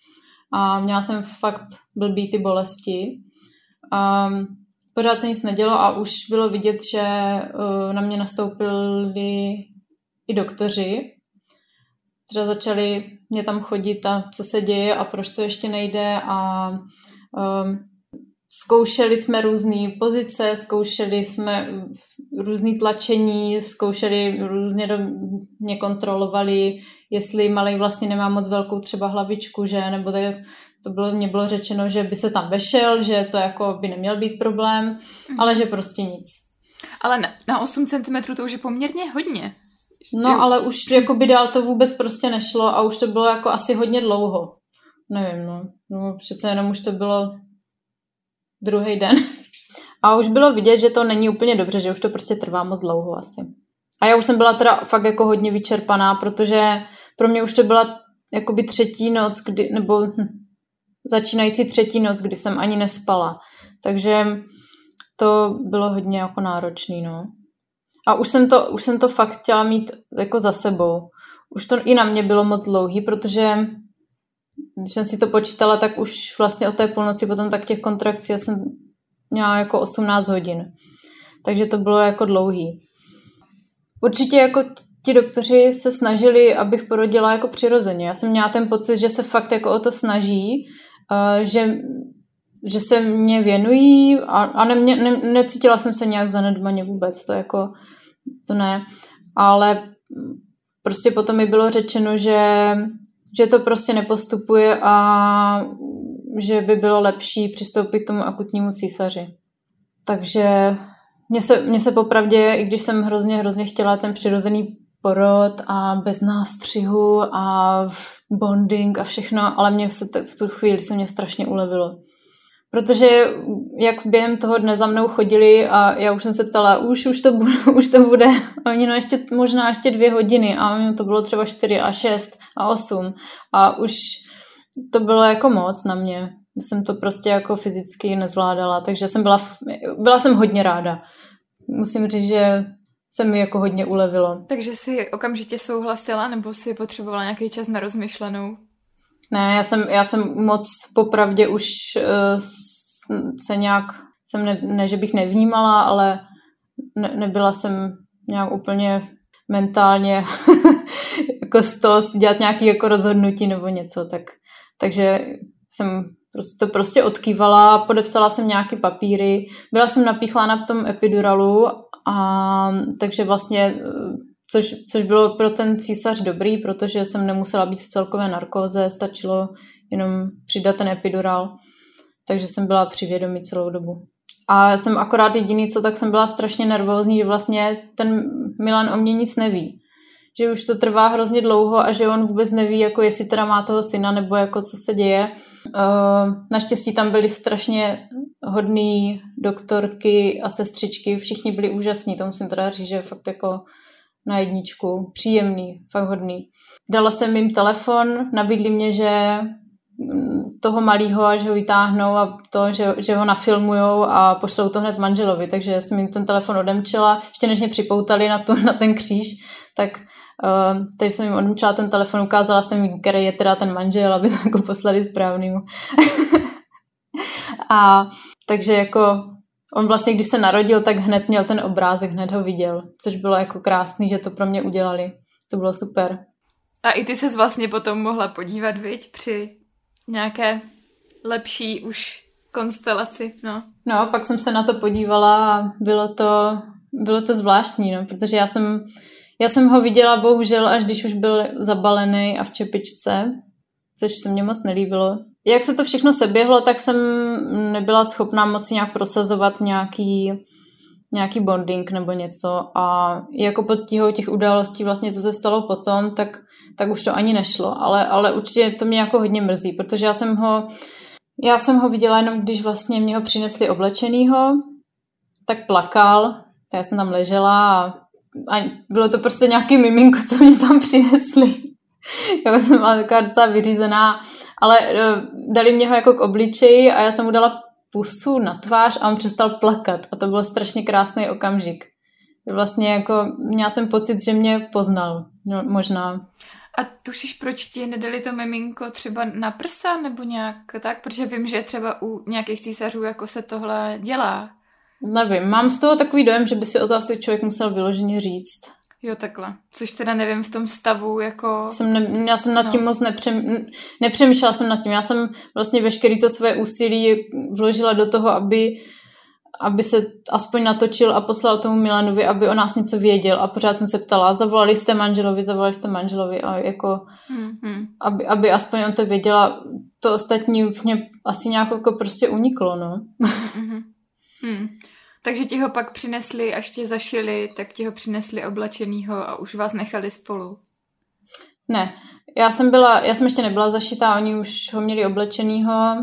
A měla jsem fakt blbý ty bolesti. Um, pořád se nic nedělo a už bylo vidět, že uh, na mě nastoupily i doktoři. Teda začali mě tam chodit a co se děje a proč to ještě nejde a um, zkoušeli jsme různé pozice, zkoušeli jsme různé tlačení, zkoušeli různě do, mě kontrolovali, jestli malý vlastně nemá moc velkou třeba hlavičku, že, nebo to, to bylo, mě bylo řečeno, že by se tam vešel, že to jako by neměl být problém, mm. ale že prostě nic. Ale na, na 8 cm to už je poměrně hodně. No, jo. ale už jako by dál to vůbec prostě nešlo a už to bylo jako asi hodně dlouho. Nevím, no. no přece jenom už to bylo druhý den. A už bylo vidět, že to není úplně dobře, že už to prostě trvá moc dlouho asi. A já už jsem byla teda fakt jako hodně vyčerpaná, protože pro mě už to byla jakoby třetí noc, kdy, nebo hm, začínající třetí noc, kdy jsem ani nespala. Takže to bylo hodně jako náročný, no. A už jsem to, už jsem to fakt chtěla mít jako za sebou. Už to i na mě bylo moc dlouhý, protože když jsem si to počítala, tak už vlastně od té půlnoci potom tak těch kontrakcí já jsem měla jako 18 hodin. Takže to bylo jako dlouhý. Určitě jako ti doktoři se snažili, abych porodila jako přirozeně. Já jsem měla ten pocit, že se fakt jako o to snaží, uh, že, že se mě věnují a, a ne, ne, necítila jsem se nějak zanedbaně vůbec, to jako, to ne. Ale prostě potom mi bylo řečeno, že, že to prostě nepostupuje a že by bylo lepší přistoupit k tomu akutnímu císaři. Takže mně se, mně se popravdě, i když jsem hrozně, hrozně chtěla ten přirozený porod a bez nástřihu a bonding a všechno, ale mě se te, v tu chvíli se mě strašně ulevilo. Protože jak během toho dne za mnou chodili a já už jsem se ptala, už, už, to, bude, už to bude, oni no ještě, možná ještě dvě hodiny a to bylo třeba čtyři a šest a osm a už to bylo jako moc na mě. Jsem to prostě jako fyzicky nezvládala, takže jsem byla, byla jsem hodně ráda. Musím říct, že se mi jako hodně ulevilo. Takže jsi okamžitě souhlasila, nebo si potřebovala nějaký čas na rozmyšlenou? Ne, já jsem, já jsem moc popravdě už uh, se nějak, jsem ne, ne, že bych nevnímala, ale ne, nebyla jsem nějak úplně mentálně jako z toho dělat nějaké jako rozhodnutí nebo něco, tak takže jsem to prostě odkývala, podepsala jsem nějaké papíry, byla jsem napíchla na tom epiduralu a takže vlastně, což, což bylo pro ten císař dobrý, protože jsem nemusela být v celkové narkóze, stačilo jenom přidat ten epidural, takže jsem byla při vědomí celou dobu. A jsem akorát jediný, co tak jsem byla strašně nervózní, že vlastně ten Milan o mě nic neví že už to trvá hrozně dlouho a že on vůbec neví, jako jestli teda má toho syna nebo jako co se děje. Uh, naštěstí tam byly strašně hodný doktorky a sestřičky, všichni byli úžasní, to musím teda říct, že fakt jako na jedničku, příjemný, fakt hodný. Dala jsem jim telefon, nabídli mě, že mm, toho malého že ho vytáhnou a to, že, že ho nafilmujou a pošlou to hned manželovi, takže jsem jim ten telefon odemčila, ještě než mě připoutali na, tu, na ten kříž, tak Uh, takže jsem jim odmčala ten telefon, ukázala jsem jim, který je teda ten manžel, aby to jako poslali správnýmu. a takže jako on vlastně, když se narodil, tak hned měl ten obrázek, hned ho viděl, což bylo jako krásný, že to pro mě udělali. To bylo super. A i ty se vlastně potom mohla podívat, viď, při nějaké lepší už konstelaci, no. No, pak jsem se na to podívala a bylo to, bylo to zvláštní, no, protože já jsem já jsem ho viděla bohužel, až když už byl zabalený a v čepičce, což se mně moc nelíbilo. Jak se to všechno seběhlo, tak jsem nebyla schopná moc nějak prosazovat nějaký, nějaký bonding nebo něco a jako pod tíhou těch událostí vlastně, co se stalo potom, tak, tak už to ani nešlo, ale, ale určitě to mě jako hodně mrzí, protože já jsem ho já jsem ho viděla jenom, když vlastně mě ho přinesli oblečenýho, tak plakal, tak já jsem tam ležela a a bylo to prostě nějaký miminko, co mě tam přinesli. já jsem byla taková docela vyřízená, ale uh, dali mě ho jako k obličeji a já jsem mu dala pusu na tvář a on přestal plakat a to byl strašně krásný okamžik. Vlastně jako měla jsem pocit, že mě poznal, no, možná. A tušíš, proč ti nedali to miminko třeba na prsa nebo nějak tak? Protože vím, že třeba u nějakých císařů jako se tohle dělá. Nevím, mám z toho takový dojem, že by si o to asi člověk musel vyloženě říct. Jo, takhle. Což teda nevím v tom stavu, jako... Jsem ne, já jsem nad tím no. moc nepřem, nepřemýšlela jsem nad tím. Já jsem vlastně veškeré to své úsilí vložila do toho, aby, aby se aspoň natočil a poslal tomu Milanovi, aby o nás něco věděl. A pořád jsem se ptala, zavolali jste manželovi, zavolali jste manželovi a jako, mm-hmm. aby, aby aspoň on to věděla. To ostatní mě asi nějak jako prostě uniklo, no. Mm-hmm. Hmm. Takže ti ho pak přinesli, až tě zašili, tak ti ho přinesli oblečenýho a už vás nechali spolu. Ne, já jsem byla, já jsem ještě nebyla zašitá, oni už ho měli oblečenýho.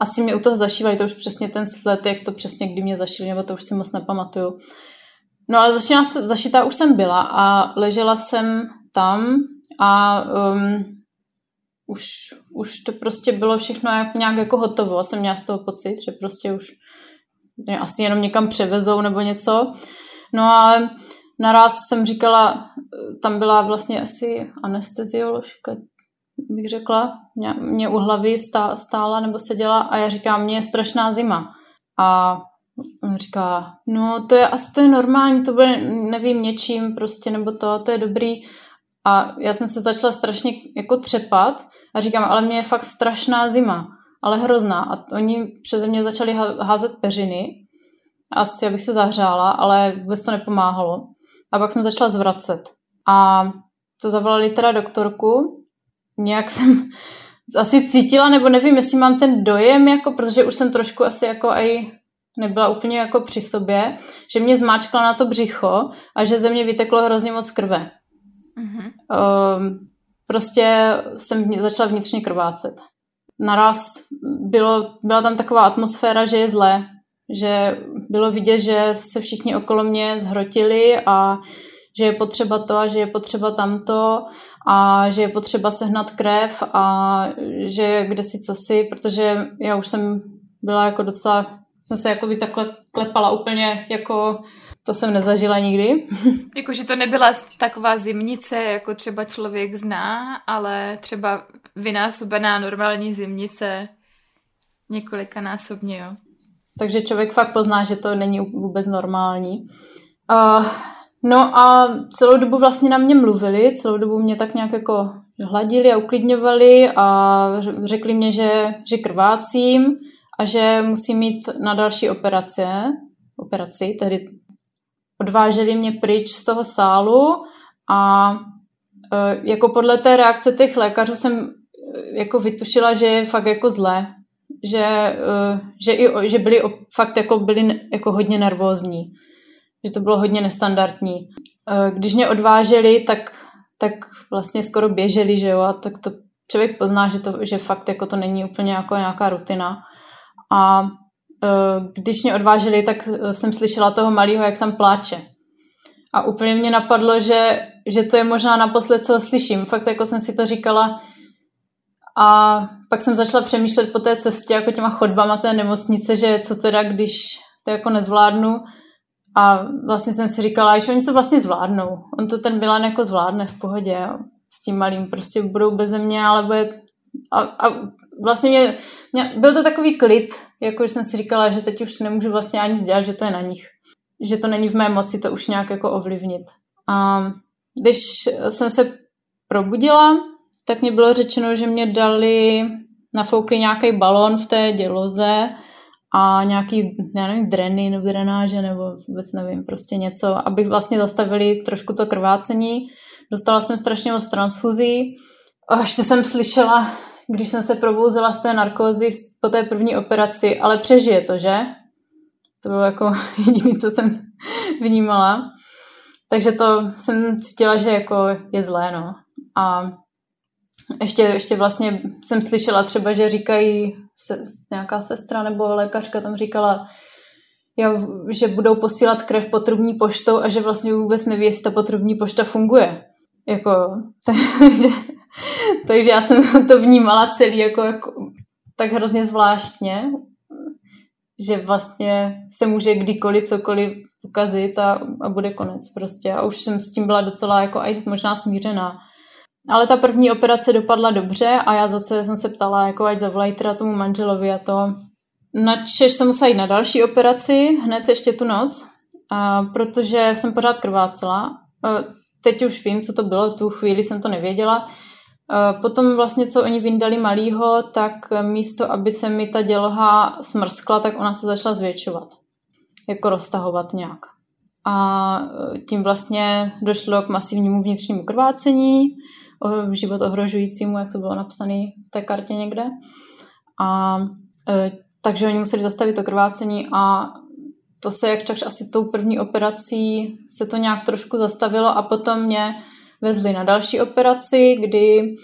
Asi mě u toho zašívali, to už přesně ten sled, jak to přesně kdy mě zašili, nebo to už si moc nepamatuju. No ale zašitá, zašitá už jsem byla a ležela jsem tam a um, už, už to prostě bylo všechno jak, nějak jako hotovo. Jsem měla z toho pocit, že prostě už asi jenom někam převezou nebo něco. No ale naraz jsem říkala, tam byla vlastně asi anestezioložka, bych řekla, mě, u hlavy stála nebo seděla a já říkám, mě je strašná zima. A on říká, no to je asi to je normální, to bude, nevím, něčím prostě, nebo to, to je dobrý. A já jsem se začala strašně jako třepat a říkám, ale mě je fakt strašná zima, ale hrozná. A oni přeze mě začali házet peřiny. Asi abych se zahřála, ale vůbec to nepomáhalo. A pak jsem začala zvracet. A to zavolali teda doktorku. Nějak jsem asi cítila, nebo nevím, jestli mám ten dojem, jako, protože už jsem trošku asi jako aj nebyla úplně jako při sobě, že mě zmáčkla na to břicho a že ze mě vyteklo hrozně moc krve. Mm-hmm. Um, prostě jsem začala vnitřně krvácet. Naraz bylo, byla tam taková atmosféra, že je zlé, že bylo vidět, že se všichni okolo mě zhrotili a že je potřeba to a že je potřeba tamto a že je potřeba sehnat krev a že kde si co si, protože já už jsem byla jako docela, jsem se jako by takhle klepala úplně jako to jsem nezažila nikdy. Jakože to nebyla taková zimnice, jako třeba člověk zná, ale třeba vynásobená normální zimnice několikanásobně, jo. Takže člověk fakt pozná, že to není vůbec normální. Uh, no a celou dobu vlastně na mě mluvili, celou dobu mě tak nějak jako hladili a uklidňovali a řekli mě, že, že krvácím a že musím mít na další operace, operaci, tedy odváželi mě pryč z toho sálu a e, jako podle té reakce těch lékařů jsem jako vytušila, že je fakt jako zlé, že, e, že, i, že byli fakt jako byli jako hodně nervózní, že to bylo hodně nestandardní. Když mě odváželi, tak, tak vlastně skoro běželi, že jo, a tak to člověk pozná, že, to, že fakt jako to není úplně jako nějaká rutina. A Eh, když mě odváželi, tak eh, jsem slyšela toho malého, jak tam pláče. A úplně mě napadlo, že, že to je možná naposled, co slyším. Fakt jako jsem si to říkala. A pak jsem začala přemýšlet po té cestě, jako těma chodbama té nemocnice, že co teda, když to jako nezvládnu. A vlastně jsem si říkala, že oni to vlastně zvládnou. On to ten Milan jako zvládne v pohodě. Jo. S tím malým prostě budou bez mě, ale bude... A, a vlastně mě, mě, byl to takový klid, jako jsem si říkala, že teď už nemůžu vlastně ani nic dělat, že to je na nich. Že to není v mé moci to už nějak jako ovlivnit. A když jsem se probudila, tak mi bylo řečeno, že mě dali, nafoukli nějaký balon v té děloze a nějaký, já nevím, dreny nebo drenáže nebo vůbec nevím, prostě něco, abych vlastně zastavili trošku to krvácení. Dostala jsem strašně moc transfuzí. A ještě jsem slyšela když jsem se probouzela z té narkózy po té první operaci, ale přežije to, že? To bylo jako jediné, co jsem vnímala. Takže to jsem cítila, že jako je zlé, no. A ještě, ještě vlastně jsem slyšela třeba, že říkají se, nějaká sestra nebo lékařka tam říkala, já, že budou posílat krev potrubní poštou a že vlastně vůbec neví, jestli ta potrubní pošta funguje. Jako, takže Takže já jsem to vnímala celý jako, jako tak hrozně zvláštně, že vlastně se může kdykoliv cokoliv ukazit a, a bude konec prostě. A už jsem s tím byla docela jako aj možná smířená. Ale ta první operace dopadla dobře a já zase jsem se ptala, jako ať zavolají teda tomu manželovi a to. Načež jsem musela jít na další operaci, hned ještě tu noc, a protože jsem pořád krvácela. Teď už vím, co to bylo, tu chvíli jsem to nevěděla. Potom vlastně, co oni vyndali malýho, tak místo, aby se mi ta děloha smrskla, tak ona se začala zvětšovat. Jako roztahovat nějak. A tím vlastně došlo k masivnímu vnitřnímu krvácení, život ohrožujícímu, jak to bylo napsané v té kartě někde. A e, takže oni museli zastavit to krvácení a to se jak tak asi tou první operací se to nějak trošku zastavilo a potom mě vezli na další operaci, kdy,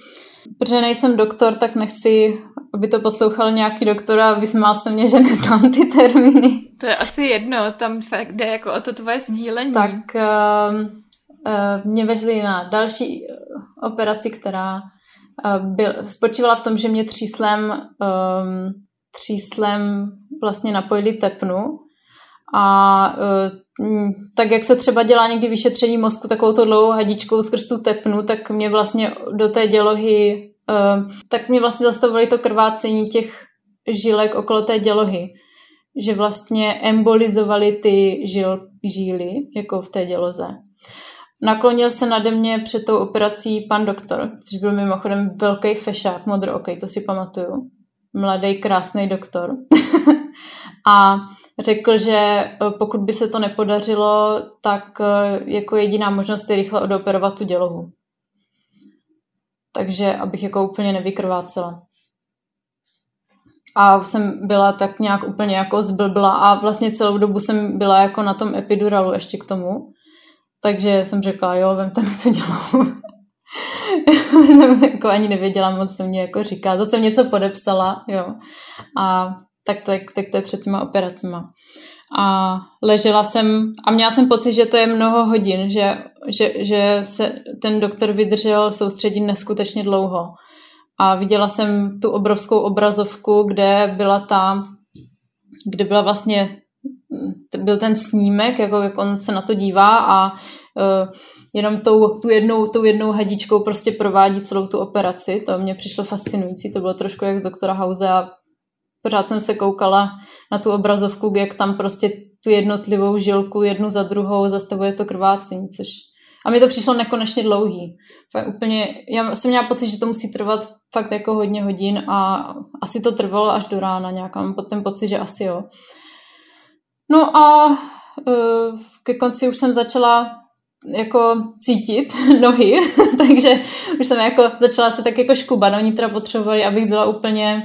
protože nejsem doktor, tak nechci, aby to poslouchal nějaký doktor a vysmál se mě, že neznám ty termíny. To je asi jedno, tam fakt jde jako o to tvoje sdílení. Tak uh, uh, mě vezli na další operaci, která uh, byl, spočívala v tom, že mě tříslem, um, tříslem vlastně napojili tepnu a uh, tak jak se třeba dělá někdy vyšetření mozku takovou dlouhou hadičkou skrz tu tepnu, tak mě vlastně do té dělohy, uh, tak mě vlastně zastavovali to krvácení těch žilek okolo té dělohy. Že vlastně embolizovali ty žil, žíly, jako v té děloze. Naklonil se nade mě před tou operací pan doktor, což byl mimochodem velký fešák, modrookej, to si pamatuju. Mladý, krásný doktor. a řekl, že eh, pokud by se to nepodařilo, tak eh, jako jediná možnost je rychle odoperovat tu dělohu. Takže abych jako úplně nevykrvácela. A jsem byla tak nějak úplně jako zblbla a vlastně celou dobu jsem byla jako na tom epiduralu ještě k tomu. Takže jsem řekla, jo, vemte mi to dělou. jako ani nevěděla moc, co mě jako říká. Zase něco podepsala, jo. A tak, tak, tak to je před těma operacema. A ležela jsem a měla jsem pocit, že to je mnoho hodin, že, že, že se ten doktor vydržel soustředit neskutečně dlouho. A viděla jsem tu obrovskou obrazovku, kde byla ta, kde byla vlastně byl ten snímek, jako jak on se na to dívá a uh, jenom tou, tu jednou, tou jednou hadičkou prostě provádí celou tu operaci. To mě přišlo fascinující, to bylo trošku jak z doktora House a pořád jsem se koukala na tu obrazovku, jak tam prostě tu jednotlivou žilku jednu za druhou zastavuje to krvácení, což a mi to přišlo nekonečně dlouhý. Fakt úplně, já jsem měla pocit, že to musí trvat fakt jako hodně hodin a asi to trvalo až do rána nějak. Mám ten pocit, že asi jo. No a uh, ke konci už jsem začala jako cítit nohy, takže už jsem jako začala se tak jako škubat. Oni teda potřebovali, abych byla úplně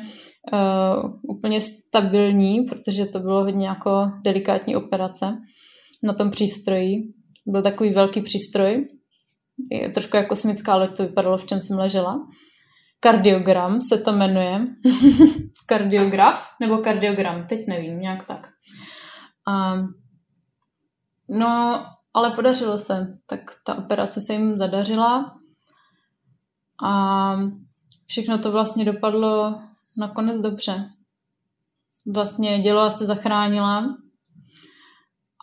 uh, úplně stabilní, protože to bylo hodně jako delikátní operace na tom přístroji. Byl takový velký přístroj, je trošku jako kosmická loď, to vypadalo, v čem jsem ležela. Kardiogram se to jmenuje. Kardiograf nebo kardiogram, teď nevím, nějak tak. Um, no, ale podařilo se. Tak ta operace se jim zadařila a všechno to vlastně dopadlo nakonec dobře. Vlastně dělo se zachránila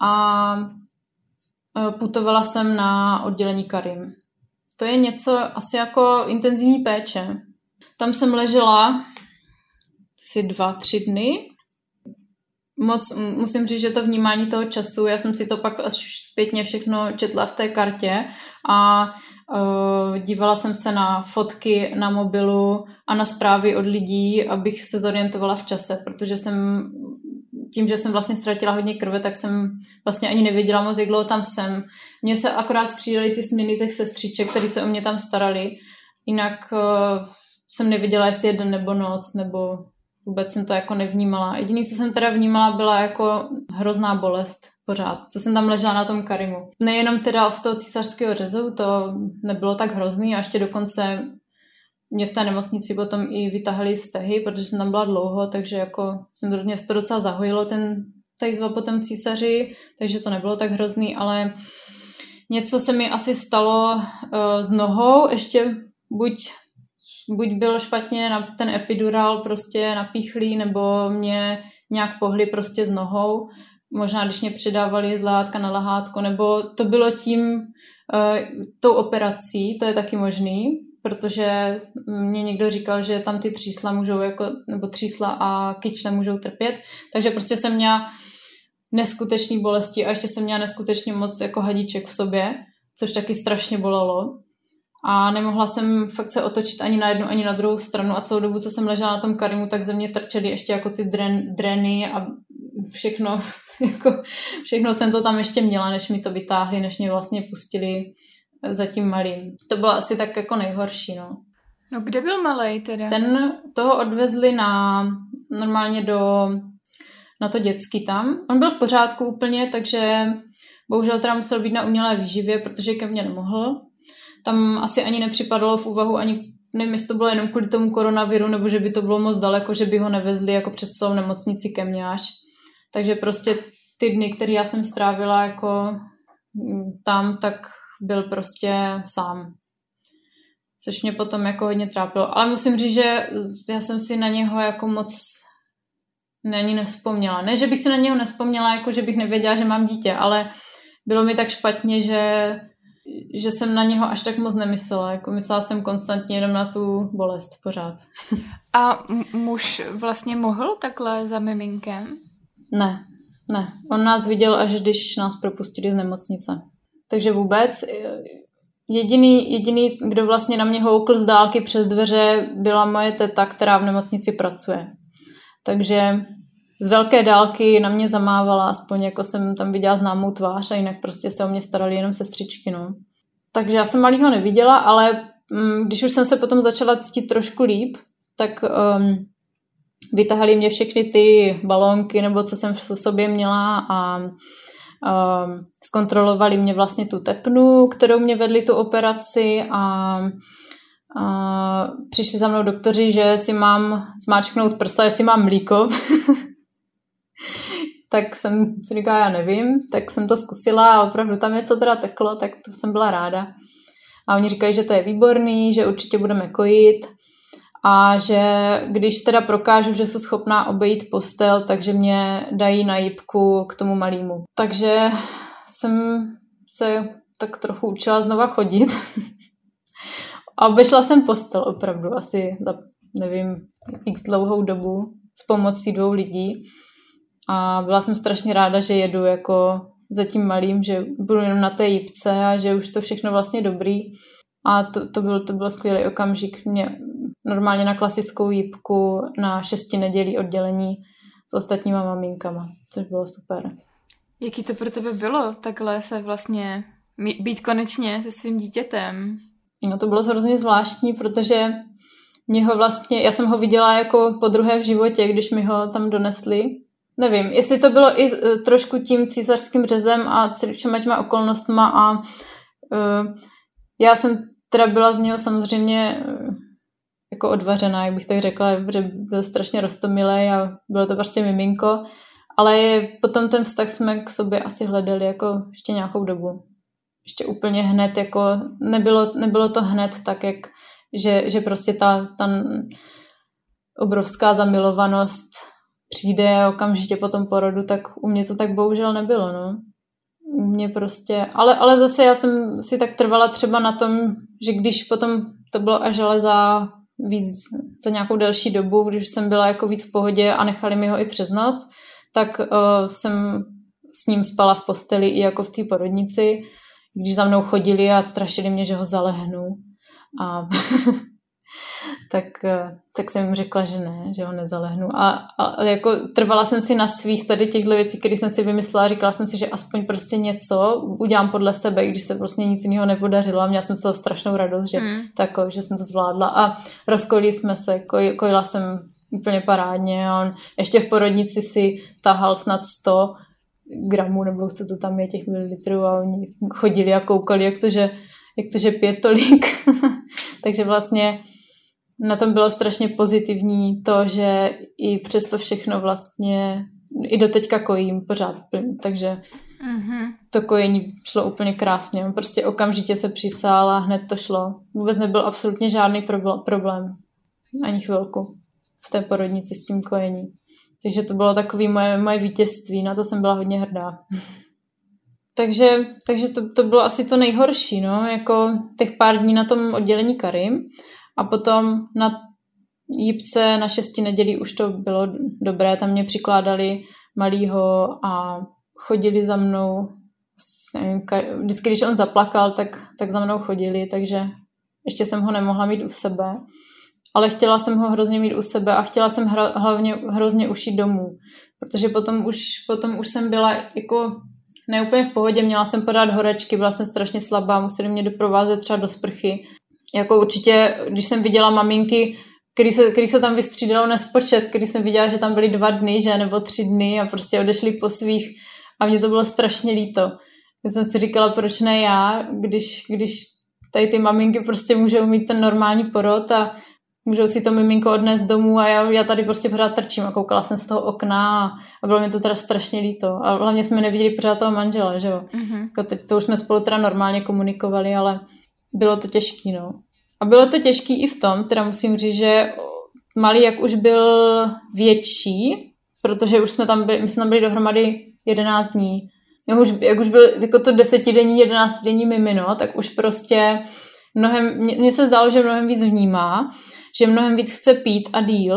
a e, putovala jsem na oddělení Karim. To je něco asi jako intenzivní péče. Tam jsem ležela asi dva, tři dny. Moc musím říct, že to vnímání toho času, já jsem si to pak až zpětně všechno četla v té kartě a Uh, dívala jsem se na fotky na mobilu a na zprávy od lidí, abych se zorientovala v čase, protože jsem tím, že jsem vlastně ztratila hodně krve, tak jsem vlastně ani nevěděla moc, jak dlouho tam jsem. Mně se akorát střídaly ty směny těch sestřiček, které se o mě tam starali. Jinak uh, jsem nevěděla, jestli jeden nebo noc, nebo vůbec jsem to jako nevnímala. Jediné, co jsem teda vnímala, byla jako hrozná bolest pořád, co jsem tam ležela na tom Karimu. Nejenom teda z toho císařského řezu, to nebylo tak hrozný a ještě dokonce mě v té nemocnici potom i vytahali stehy, protože jsem tam byla dlouho, takže jako jsem mě to docela zahojilo ten tajzva po tom císaři, takže to nebylo tak hrozný, ale něco se mi asi stalo uh, s nohou, ještě buď buď byl špatně na ten epidural prostě napíchlý, nebo mě nějak pohli prostě s nohou, možná když mě přidávali z lehátka na lehátko, nebo to bylo tím, uh, tou operací, to je taky možný, protože mě někdo říkal, že tam ty třísla můžou jako, nebo třísla a kyčle můžou trpět, takže prostě jsem měla neskutečný bolesti a ještě jsem měla neskutečně moc jako hadiček v sobě, což taky strašně bolelo a nemohla jsem fakt se otočit ani na jednu, ani na druhou stranu a celou dobu, co jsem ležela na tom karimu, tak ze mě trčely ještě jako ty dren, dreny a všechno, jako, všechno jsem to tam ještě měla, než mi to vytáhli, než mě vlastně pustili za tím malým. To bylo asi tak jako nejhorší, no. No kde byl malý teda? Ten, toho odvezli na, normálně do na to dětský tam. On byl v pořádku úplně, takže bohužel teda musel být na umělé výživě, protože ke mně nemohl. Tam asi ani nepřipadalo v úvahu ani nevím, jestli to bylo jenom kvůli tomu koronaviru, nebo že by to bylo moc daleko, že by ho nevezli jako přes celou nemocnici ke mně až. Takže prostě ty dny, které já jsem strávila jako mm, tam, tak byl prostě sám. Což mě potom jako hodně trápilo. Ale musím říct, že já jsem si na něho jako moc ani nevzpomněla. Ne, že bych si na něho nespomněla, jako že bych nevěděla, že mám dítě, ale bylo mi tak špatně, že, že jsem na něho až tak moc nemyslela. Jako myslela jsem konstantně jenom na tu bolest pořád. A muž vlastně mohl takhle za miminkem? Ne, ne. On nás viděl, až když nás propustili z nemocnice. Takže vůbec jediný, jediný, kdo vlastně na mě houkl z dálky přes dveře, byla moje teta, která v nemocnici pracuje. Takže z velké dálky na mě zamávala, aspoň jako jsem tam viděla známou tvář a jinak prostě se o mě starali jenom sestřičky, no. Takže já jsem malýho neviděla, ale mm, když už jsem se potom začala cítit trošku líp, tak um, vytahali mě všechny ty balónky nebo co jsem v sobě měla a um, zkontrolovali mě vlastně tu tepnu, kterou mě vedli tu operaci a a přišli za mnou doktoři, že si mám zmáčknout prsa, jestli mám mlíko. tak jsem si říkala, já nevím, tak jsem to zkusila a opravdu tam něco teda teklo, tak to jsem byla ráda. A oni říkali, že to je výborný, že určitě budeme kojit a že když teda prokážu, že jsou schopná obejít postel, takže mě dají na jípku k tomu malýmu. Takže jsem se tak trochu učila znova chodit. a obešla jsem postel opravdu asi za, nevím, x dlouhou dobu s pomocí dvou lidí. A byla jsem strašně ráda, že jedu jako za tím malým, že budu jenom na té jípce a že už to všechno vlastně dobrý. A to, to, byl, to byl skvělý okamžik. Mě normálně na klasickou jípku na šesti nedělí oddělení s ostatníma maminkama, což bylo super. Jaký to pro tebe bylo, takhle se vlastně být konečně se svým dítětem? No to bylo hrozně zvláštní, protože mě ho vlastně, já jsem ho viděla jako po druhé v životě, když mi ho tam donesli. Nevím, jestli to bylo i e, trošku tím císařským řezem a všema těma okolnostma a uh, já jsem teda byla z něho samozřejmě jako odvařená, jak bych tak řekla, že byl strašně rostomilý a bylo to prostě miminko, ale potom ten vztah jsme k sobě asi hledali jako ještě nějakou dobu. Ještě úplně hned, jako nebylo, nebylo to hned tak, jak, že, že prostě ta, ta obrovská zamilovanost přijde okamžitě po tom porodu, tak u mě to tak bohužel nebylo, no. Mě prostě, ale, ale zase já jsem si tak trvala třeba na tom, že když potom to bylo až ale za víc za nějakou delší dobu, když jsem byla jako víc v pohodě a nechali mi ho i přes noc, tak uh, jsem s ním spala v posteli i jako v té porodnici, když za mnou chodili a strašili mě, že ho zalehnu. A tak, eh, tak jsem jim řekla, že ne, že ho nezalehnu. A, a jako trvala jsem si na svých tady těchto věcí, které jsem si vymyslela. Říkala jsem si, že aspoň prostě něco udělám podle sebe, když se prostě nic jiného nepodařilo. A měla jsem z toho strašnou radost, že, mm. tako, že jsem to zvládla. A rozkolili jsme se, koj, kojila jsem úplně parádně. A on ještě v porodnici si tahal snad 100 gramů, nebo co to tam je, těch mililitrů a oni chodili a koukali, jak to, že, jak to, že pije tolik. Takže vlastně na tom bylo strašně pozitivní to, že i přesto všechno vlastně i do teďka kojím pořád, takže mm-hmm. to kojení šlo úplně krásně. On prostě okamžitě se přisál a hned to šlo. Vůbec nebyl absolutně žádný problém. Ani chvilku v té porodnici s tím kojením. Takže to bylo takové moje, moje vítězství, na to jsem byla hodně hrdá. takže takže to, to bylo asi to nejhorší, no, jako těch pár dní na tom oddělení Karim. A potom na jípce na šesti nedělí už to bylo dobré, tam mě přikládali malýho a chodili za mnou. Vždycky, když on zaplakal, tak, tak za mnou chodili, takže ještě jsem ho nemohla mít u sebe. Ale chtěla jsem ho hrozně mít u sebe a chtěla jsem hra, hlavně hrozně ušít domů. Protože potom už, potom už jsem byla jako neúplně v pohodě, měla jsem pořád horečky, byla jsem strašně slabá, museli mě doprovázet třeba do sprchy jako určitě, když jsem viděla maminky, který se, který se tam vystřídalo nespočet, který jsem viděla, že tam byly dva dny, že, nebo tři dny a prostě odešli po svých a mě to bylo strašně líto. Já jsem si říkala, proč ne já, když, když tady ty maminky prostě můžou mít ten normální porod a můžou si to miminko odnést domů a já, já tady prostě pořád trčím a koukala jsem z toho okna a, a bylo mi to teda strašně líto. A hlavně jsme neviděli pořád toho manžela, že jo. Mm-hmm. Jako teď to už jsme spolu teda normálně komunikovali, ale bylo to těžký, no. A bylo to těžký i v tom, teda musím říct, že malý, jak už byl větší, protože už jsme tam byli, my jsme tam byli dohromady 11 dní, jak už, jak už byl jako to desetidenní, jedenáctidenní mimino, tak už prostě mnohem, mně se zdálo, že mnohem víc vnímá, že mnohem víc chce pít a díl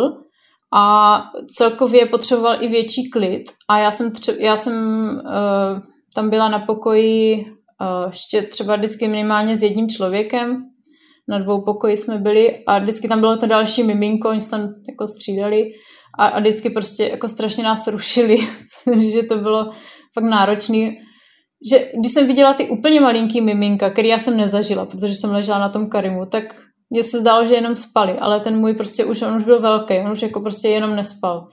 a celkově potřeboval i větší klid a já jsem, tře- já jsem uh, tam byla na pokoji ještě třeba vždycky minimálně s jedním člověkem, na dvou pokoji jsme byli a vždycky tam bylo to další miminko, oni se tam jako střídali a, a vždycky prostě jako strašně nás rušili, že to bylo fakt náročný, že když jsem viděla ty úplně malinký miminka, který já jsem nezažila, protože jsem ležela na tom Karimu, tak mně se zdálo, že jenom spali, ale ten můj prostě už, on už byl velký, on už jako prostě jenom nespal.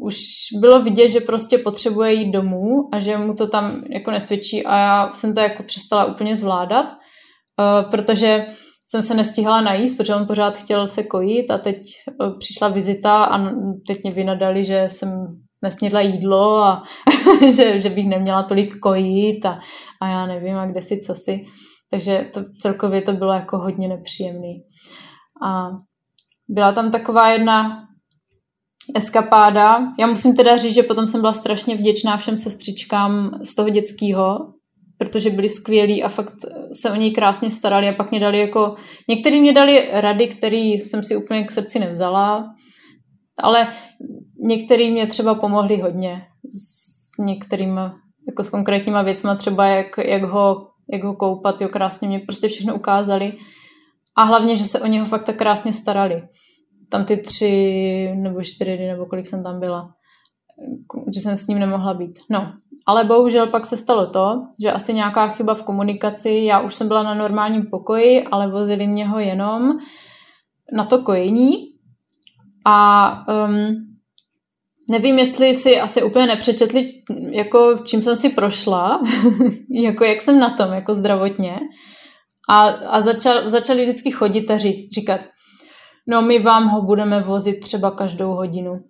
Už bylo vidět, že prostě potřebuje jít domů a že mu to tam jako nesvědčí a já jsem to jako přestala úplně zvládat, uh, protože jsem se nestihala najíst, protože on pořád chtěl se kojit a teď uh, přišla vizita a teď mě vynadali, že jsem nesnědla jídlo a že, že bych neměla tolik kojit a, a já nevím, a kde si, co si. Takže to, celkově to bylo jako hodně nepříjemný. A byla tam taková jedna eskapáda. Já musím teda říct, že potom jsem byla strašně vděčná všem sestřičkám z toho dětského, protože byli skvělí a fakt se o něj krásně starali a pak mě dali jako, některý mě dali rady, které jsem si úplně k srdci nevzala, ale některý mě třeba pomohli hodně s některými, jako s konkrétníma věcmi, třeba jak, jak, ho, jak ho koupat, jo, krásně mě prostě všechno ukázali. A hlavně, že se o něho fakt tak krásně starali. Tam ty tři nebo čtyři dny, nebo kolik jsem tam byla, že jsem s ním nemohla být. No, ale bohužel pak se stalo to, že asi nějaká chyba v komunikaci, já už jsem byla na normálním pokoji, ale vozili mě ho jenom na to kojení a um, nevím, jestli si asi úplně nepřečetli, jako čím jsem si prošla, jako jak jsem na tom, jako zdravotně. A, a začal, začali vždycky chodit a říct, říkat, no my vám ho budeme vozit třeba každou hodinu.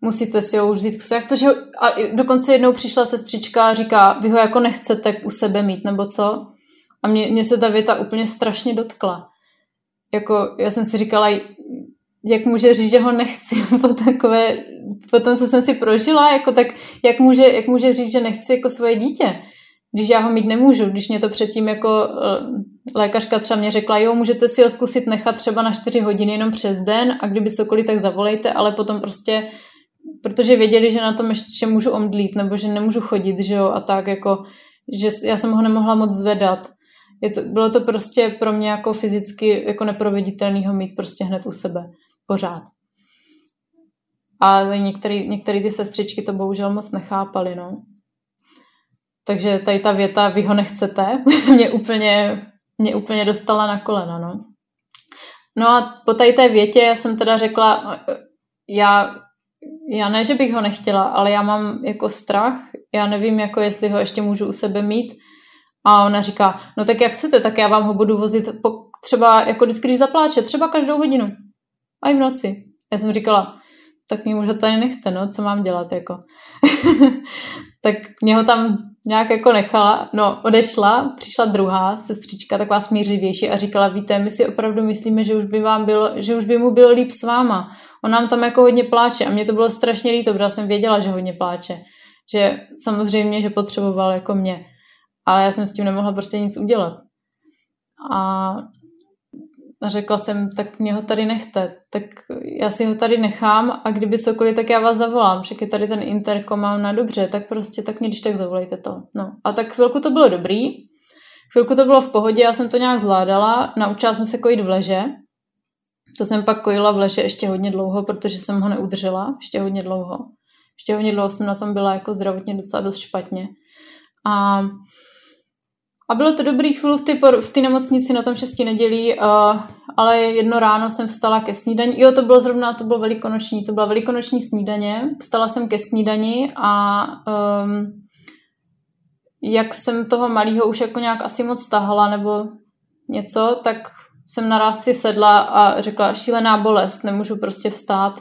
Musíte si ho už vzít k jak to, že ho, a dokonce jednou přišla sestřička a říká, vy ho jako nechcete u sebe mít, nebo co? A mě, mě se ta věta úplně strašně dotkla. Jako, já jsem si říkala, jak může říct, že ho nechci po takové, po tom, co jsem si prožila, jako tak jak může, jak může říct, že nechci jako svoje dítě, když já ho mít nemůžu, když mě to předtím jako eh, lékařka třeba mě řekla, jo, můžete si ho zkusit nechat třeba na 4 hodiny jenom přes den a kdyby cokoliv, tak zavolejte, ale potom prostě, protože věděli, že na tom ještě můžu omdlít, nebo že nemůžu chodit, že jo, a tak jako, že já jsem ho nemohla moc zvedat. Je to, bylo to prostě pro mě jako fyzicky jako neproveditelný ho mít prostě hned u sebe pořád. Ale některé ty sestřičky to bohužel moc nechápaly, no. Takže tady ta věta, vy ho nechcete, mě úplně, mě úplně dostala na kolena, no. No a po tady té větě já jsem teda řekla, já, já ne, že bych ho nechtěla, ale já mám jako strach, já nevím, jako jestli ho ještě můžu u sebe mít. A ona říká, no tak jak chcete, tak já vám ho budu vozit po, třeba, jako vždycky, když zapláče, třeba každou hodinu. A i v noci. Já jsem říkala, tak mě už tady nechte, no, co mám dělat, jako. tak mě ho tam nějak jako nechala, no, odešla, přišla druhá sestřička, taková smířivější a říkala, víte, my si opravdu myslíme, že už by vám bylo, že už by mu bylo líp s váma. On nám tam jako hodně pláče a mě to bylo strašně líto, protože jsem věděla, že hodně pláče. Že samozřejmě, že potřeboval jako mě. Ale já jsem s tím nemohla prostě nic udělat. A a řekla jsem, tak mě ho tady nechte, tak já si ho tady nechám a kdyby cokoliv, tak já vás zavolám, však je tady ten interkom mám na dobře, tak prostě, tak mě když tak zavolejte to. No. A tak chvilku to bylo dobrý, chvilku to bylo v pohodě, já jsem to nějak zvládala, naučila jsem se kojit v leže, to jsem pak kojila v leže ještě hodně dlouho, protože jsem ho neudržela, ještě hodně dlouho. Ještě hodně dlouho jsem na tom byla jako zdravotně docela dost špatně. A A bylo to dobrý chvíli v té v nemocnici na tom šestí nedělí, uh, ale jedno ráno jsem vstala ke snídani. Jo, to bylo zrovna, to bylo velikonoční, to byla velikonoční snídaně. Vstala jsem ke snídani a um, jak jsem toho malého už jako nějak asi moc tahala nebo něco, tak jsem naraz si sedla a řekla šílená bolest, nemůžu prostě vstát.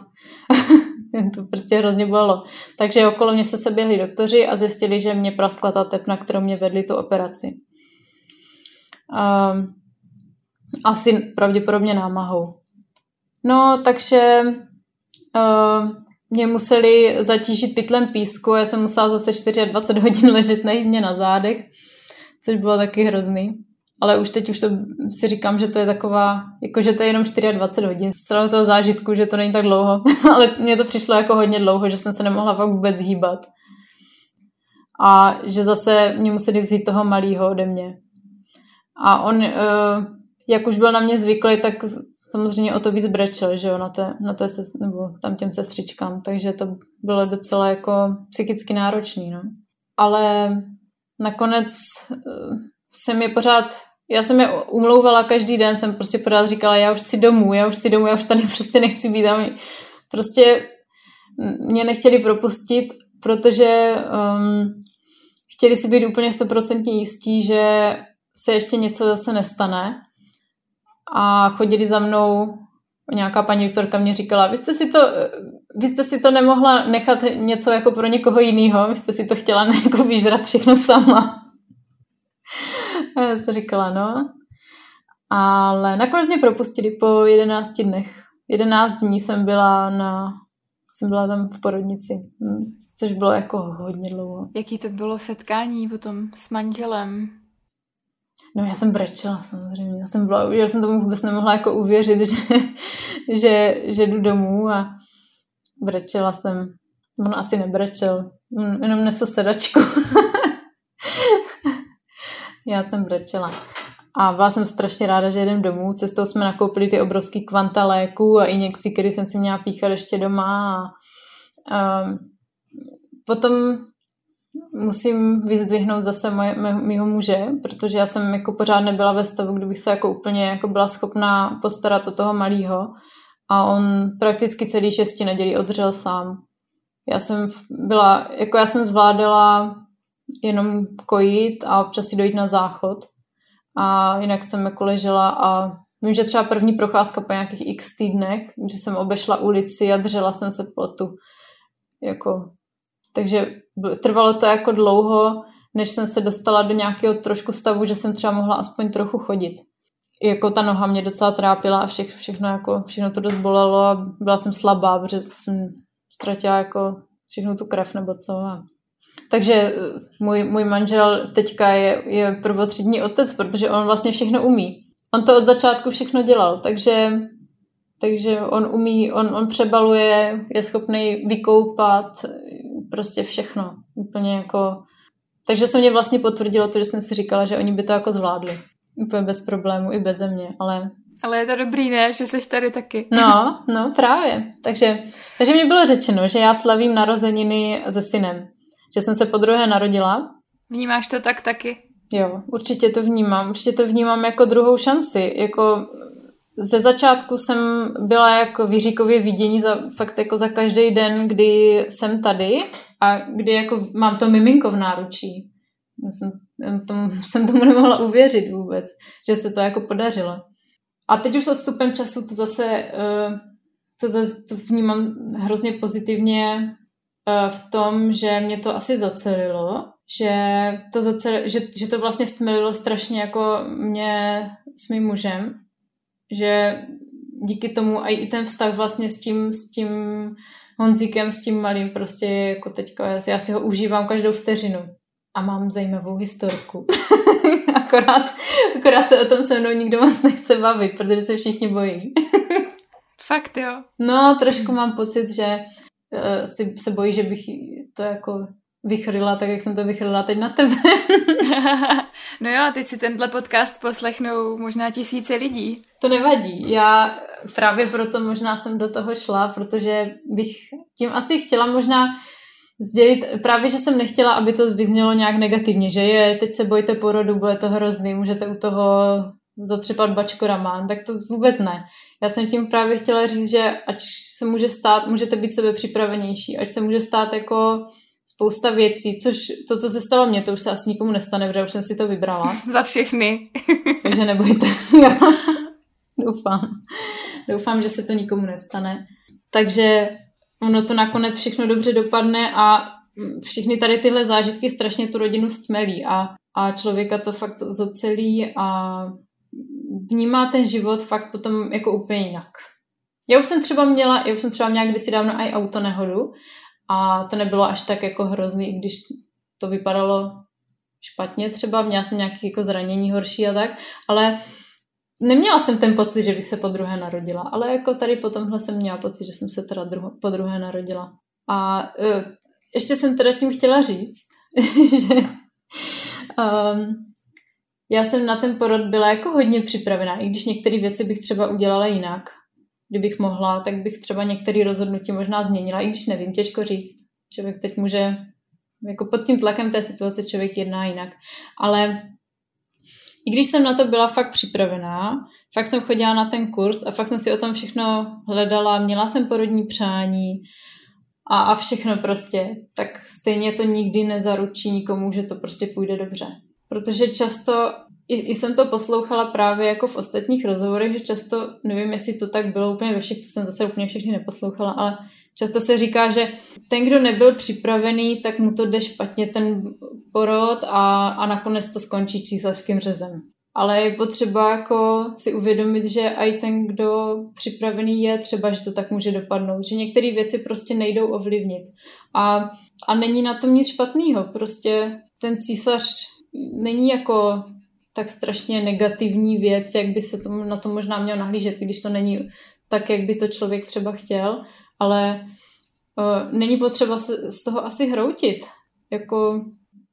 to prostě hrozně bolelo. Takže okolo mě se seběhli doktoři a zjistili, že mě praskla ta tepna, kterou mě vedli tu operaci. Um, asi pravděpodobně námahou. No, takže uh, mě museli zatížit pytlem písku já jsem musela zase 24 hodin ležet naivně na zádech, což bylo taky hrozný. Ale už teď už to si říkám, že to je taková, jako že to je jenom 24 hodin z celého toho zážitku, že to není tak dlouho. Ale mně to přišlo jako hodně dlouho, že jsem se nemohla fakt vůbec hýbat. A že zase mě museli vzít toho malého ode mě. A on, eh, jak už byl na mě zvyklý, tak samozřejmě o to víc brečel, že jo, na té, na té se, nebo tam těm sestřičkám, takže to bylo docela jako psychicky náročný, no. Ale nakonec eh, jsem je pořád, já jsem je umlouvala každý den, jsem prostě pořád říkala, já už chci domů, já už chci domů, já už tady prostě nechci být a prostě mě nechtěli propustit, protože um, chtěli si být úplně stoprocentně jistí, že se ještě něco zase nestane. A chodili za mnou, nějaká paní doktorka mě říkala, vy jste si to, vy jste si to nemohla nechat něco jako pro někoho jiného, vy jste si to chtěla jako vyžrat všechno sama. A já jsem říkala, no. Ale nakonec mě propustili po 11 dnech. 11 dní jsem byla na jsem byla tam v porodnici, hm, což bylo jako hodně dlouho. Jaký to bylo setkání potom s manželem? No já jsem brečela samozřejmě. Já jsem, byla, já jsem tomu vůbec nemohla jako uvěřit, že, že, že jdu domů a brečela jsem. On asi nebrečel, jenom nesl sedačku. já jsem brečela. A byla jsem strašně ráda, že jedem domů. Cestou jsme nakoupili ty obrovský kvanta léků a injekcí, které jsem si měla píchat ještě doma. A, a potom musím vyzdvihnout zase moje, mého muže, protože já jsem jako pořád nebyla ve stavu, kdybych se jako úplně jako byla schopná postarat o toho malého. A on prakticky celý šesti nedělí odřel sám. Já jsem byla, jako já jsem zvládala jenom kojit a občas si dojít na záchod. A jinak jsem jako ležela a vím, že třeba první procházka po nějakých x týdnech, že jsem obešla ulici a držela jsem se plotu. Jako, takže trvalo to jako dlouho, než jsem se dostala do nějakého trošku stavu, že jsem třeba mohla aspoň trochu chodit. Jako ta noha mě docela trápila a vše, všechno, jako, všechno to dost bolelo a byla jsem slabá, protože jsem ztratila jako všechno tu krev nebo co. A... Takže eh, můj, můj manžel teďka je, je prvotřídní otec, protože on vlastně všechno umí. On to od začátku všechno dělal, takže, takže on umí, on, on přebaluje, je schopný vykoupat, prostě všechno. Úplně jako... Takže se mě vlastně potvrdilo to, že jsem si říkala, že oni by to jako zvládli. Úplně bez problému, i bez mě, ale... Ale je to dobrý, ne? Že jsi tady taky. No, no právě. Takže, takže mi bylo řečeno, že já slavím narozeniny se synem. Že jsem se po druhé narodila. Vnímáš to tak taky? Jo, určitě to vnímám. Určitě to vnímám jako druhou šanci. Jako ze začátku jsem byla jako výříkově vidění za, fakt jako za každý den, kdy jsem tady a kdy jako mám to miminko v náručí. Já jsem, tomu, jsem tomu nemohla uvěřit vůbec, že se to jako podařilo. A teď už s odstupem času to zase, eh, to zase to vnímám hrozně pozitivně eh, v tom, že mě to asi zacelilo, že to, zacel, že, že to vlastně stmelilo strašně jako mě s mým mužem, že díky tomu i ten vztah vlastně s tím, s tím Honzíkem, s tím malým, prostě jako teďka, já si ho užívám každou vteřinu. A mám zajímavou historku. akorát, akorát se o tom se mnou nikdo moc nechce bavit, protože se všichni bojí. Fakt jo. No, trošku mám pocit, že uh, si, se bojí, že bych to jako vychrila tak, jak jsem to vychrila teď na tebe. no jo, a teď si tenhle podcast poslechnou možná tisíce lidí. To nevadí. Já právě proto možná jsem do toho šla, protože bych tím asi chtěla možná sdělit, právě, že jsem nechtěla, aby to vyznělo nějak negativně, že je, teď se bojte porodu, bude to hrozný, můžete u toho zatřepat bačkorama, tak to vůbec ne. Já jsem tím právě chtěla říct, že ať se může stát, můžete být sebe připravenější, ať se může stát jako spousta věcí, což to, co se stalo mně, to už se asi nikomu nestane, protože už jsem si to vybrala. Za všechny. Takže nebojte. Doufám. Doufám, že se to nikomu nestane. Takže ono to nakonec všechno dobře dopadne a všechny tady tyhle zážitky strašně tu rodinu stmelí a, a člověka to fakt zocelí a vnímá ten život fakt potom jako úplně jinak. Já už jsem třeba měla, já už jsem třeba měla kdysi dávno i auto nehodu a to nebylo až tak jako hrozný, i když to vypadalo špatně třeba, měla jsem nějaké jako zranění horší a tak, ale neměla jsem ten pocit, že bych se po druhé narodila, ale jako tady po tomhle jsem měla pocit, že jsem se teda druho, po druhé narodila. A uh, ještě jsem teda tím chtěla říct, že um, já jsem na ten porod byla jako hodně připravená, i když některé věci bych třeba udělala jinak. Kdybych mohla, tak bych třeba některé rozhodnutí možná změnila, i když nevím, těžko říct. Člověk teď může, jako pod tím tlakem té situace člověk jedná jinak. Ale i když jsem na to byla fakt připravená, fakt jsem chodila na ten kurz a fakt jsem si o tom všechno hledala, měla jsem porodní přání a, a všechno prostě, tak stejně to nikdy nezaručí nikomu, že to prostě půjde dobře. Protože často, i, i jsem to poslouchala právě jako v ostatních rozhovorech, že často, nevím, jestli to tak bylo úplně ve všech, to jsem zase úplně všechny neposlouchala, ale často se říká, že ten, kdo nebyl připravený, tak mu to jde špatně ten porod a, a nakonec to skončí císařským řezem. Ale je potřeba jako si uvědomit, že i ten, kdo připravený je, třeba, že to tak může dopadnout. Že některé věci prostě nejdou ovlivnit. A, a není na tom nic špatného. Prostě ten císař není jako tak strašně negativní věc, jak by se tomu, na to možná měl nahlížet, když to není tak, jak by to člověk třeba chtěl, ale uh, není potřeba se z toho asi hroutit. Jako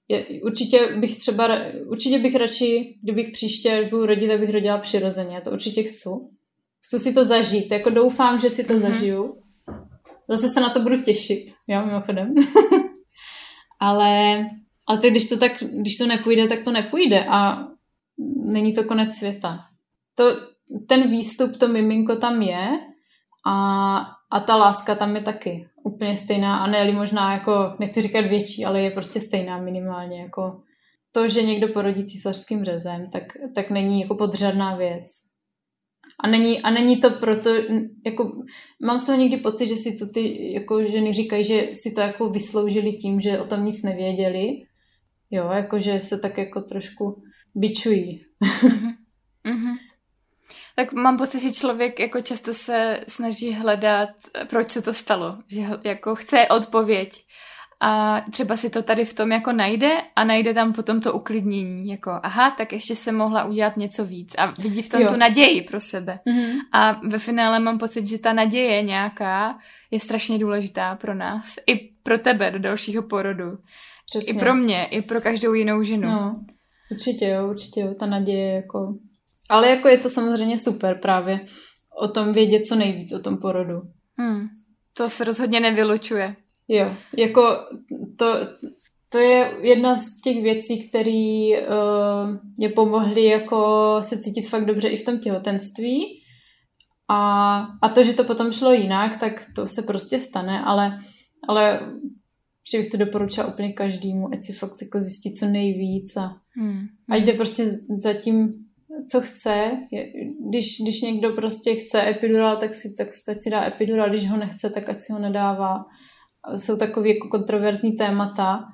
je, určitě bych třeba, určitě bych radši, kdybych příště budu rodit, tak bych rodila přirozeně, to určitě chci. Chci si to zažít, jako doufám, že si to mm-hmm. zažiju. Zase se na to budu těšit, jo, mimochodem. ale ale teď, když to, tak, když to nepůjde, tak to nepůjde a není to konec světa. To, ten výstup, to miminko tam je a, a ta láska tam je taky úplně stejná a ne možná jako, nechci říkat větší, ale je prostě stejná minimálně. Jako to, že někdo porodí císařským řezem, tak, tak není jako podřadná věc. A není, a není to proto, jako, mám z toho někdy pocit, že si to ty jako ženy říkají, že si to jako vysloužili tím, že o tom nic nevěděli Jo, jakože se tak jako trošku bičují. mm-hmm. Tak mám pocit, že člověk jako často se snaží hledat, proč se to stalo. Že jako chce odpověď. A třeba si to tady v tom jako najde a najde tam potom to uklidnění. Jako aha, tak ještě se mohla udělat něco víc. A vidí v tom jo. tu naději pro sebe. Mm-hmm. A ve finále mám pocit, že ta naděje nějaká je strašně důležitá pro nás. I pro tebe do dalšího porodu. Přesně. I pro mě, i pro každou jinou ženu. No, určitě jo, určitě jo, ta naděje jako... Ale jako je to samozřejmě super právě o tom vědět co nejvíc o tom porodu. Hmm. To se rozhodně nevylučuje. Jo, jako to, to je jedna z těch věcí, které uh, mě pomohly jako se cítit fakt dobře i v tom těhotenství. A, a to, že to potom šlo jinak, tak to se prostě stane, ale, ale že bych to doporučila úplně každému, ať si fakt jako zjistí co nejvíc a hmm. ať jde prostě za tím, co chce. Když, když někdo prostě chce epidural, tak si, tak si dá epidural, když ho nechce, tak ať si ho nedává. Jsou takové jako kontroverzní témata,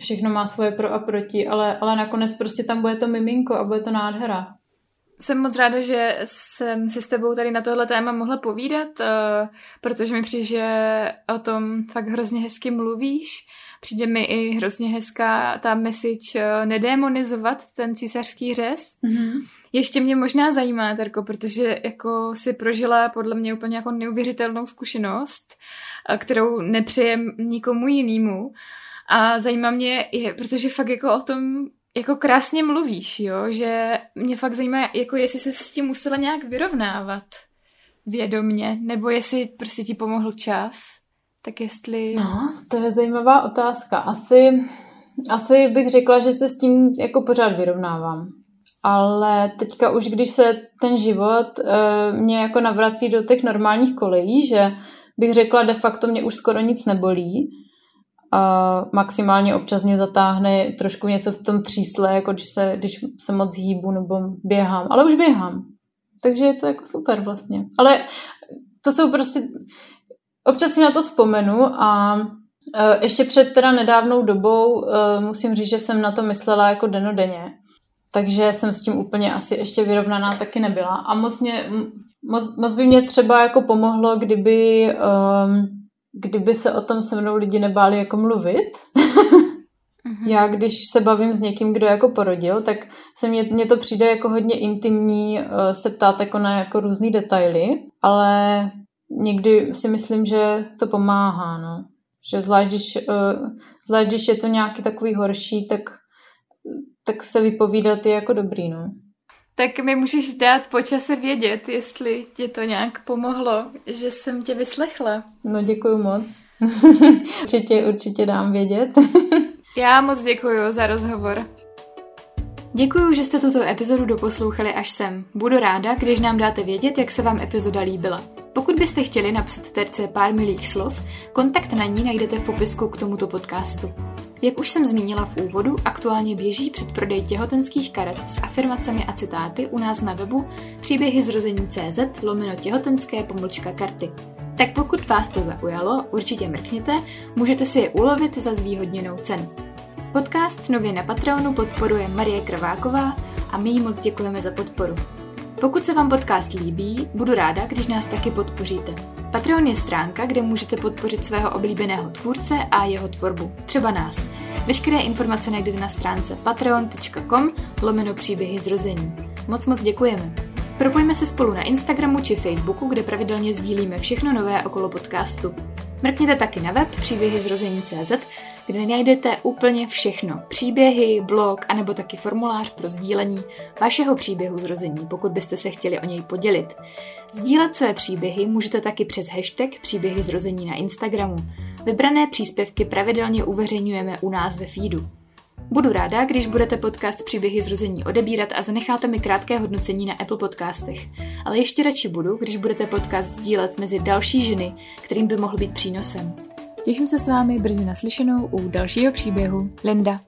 všechno má svoje pro a proti, ale, ale nakonec prostě tam bude to miminko a bude to nádhera. Jsem moc ráda, že jsem si s tebou tady na tohle téma mohla povídat, uh, protože mi přijde, že o tom fakt hrozně hezky mluvíš. Přijde mi i hrozně hezká ta message uh, nedémonizovat ten císařský řez. Mm-hmm. Ještě mě možná zajímá, Terko, protože jako si prožila podle mě úplně jako neuvěřitelnou zkušenost, uh, kterou nepřejem nikomu jinému. A zajímá mě, protože fakt jako o tom jako krásně mluvíš, jo, že mě fakt zajímá, jako jestli se s tím musela nějak vyrovnávat vědomně, nebo jestli prostě ti pomohl čas. Tak jestli... No, to je zajímavá otázka. Asi, asi bych řekla, že se s tím jako pořád vyrovnávám. Ale teďka už, když se ten život uh, mě jako navrací do těch normálních kolejí, že bych řekla, de facto mě už skoro nic nebolí, a maximálně občas mě zatáhne trošku něco v tom třísle, jako když se, když se moc hýbu nebo běhám, ale už běhám. Takže je to jako super vlastně. Ale to jsou prostě, občas si na to vzpomenu a uh, ještě před teda nedávnou dobou uh, musím říct, že jsem na to myslela jako denodenně. Takže jsem s tím úplně asi ještě vyrovnaná taky nebyla. A moc, mě, moc, moc by mě třeba jako pomohlo, kdyby um, kdyby se o tom se mnou lidi nebáli jako mluvit. mm-hmm. Já, když se bavím s někým, kdo jako porodil, tak se mně, mně to přijde jako hodně intimní uh, se ptát jako na jako různé detaily, ale někdy si myslím, že to pomáhá, no. Že zvlášť když, uh, zvlášť, když je to nějaký takový horší, tak, tak se vypovídat je jako dobrý, no. Tak mi můžeš dát po čase vědět, jestli tě to nějak pomohlo, že jsem tě vyslechla. No děkuji moc. určitě, určitě dám vědět. Já moc děkuji za rozhovor. Děkuji, že jste tuto epizodu doposlouchali až sem. Budu ráda, když nám dáte vědět, jak se vám epizoda líbila. Pokud byste chtěli napsat terce pár milých slov, kontakt na ní najdete v popisku k tomuto podcastu. Jak už jsem zmínila v úvodu, aktuálně běží předprodej těhotenských karet s afirmacemi a citáty u nás na webu příběhy zrození CZ lomeno těhotenské pomlčka karty. Tak pokud vás to zaujalo, určitě mrkněte, můžete si je ulovit za zvýhodněnou cenu. Podcast nově na Patreonu podporuje Marie Krváková a my jí moc děkujeme za podporu. Pokud se vám podcast líbí, budu ráda, když nás taky podpoříte. Patreon je stránka, kde můžete podpořit svého oblíbeného tvůrce a jeho tvorbu, třeba nás. Veškeré informace najdete na stránce patreon.com lomeno příběhy zrození. Moc moc děkujeme. Propojíme se spolu na Instagramu či Facebooku, kde pravidelně sdílíme všechno nové okolo podcastu. Mrkněte taky na web příběhy zrození.cz, kde najdete úplně všechno. Příběhy, blog, anebo taky formulář pro sdílení vašeho příběhu zrození, pokud byste se chtěli o něj podělit. Sdílet své příběhy můžete taky přes hashtag příběhy zrození na Instagramu. Vybrané příspěvky pravidelně uveřejňujeme u nás ve feedu. Budu ráda, když budete podcast Příběhy zrození odebírat a zanecháte mi krátké hodnocení na Apple podcastech. Ale ještě radši budu, když budete podcast sdílet mezi další ženy, kterým by mohl být přínosem. Těším se s vámi brzy naslyšenou u dalšího příběhu. Linda.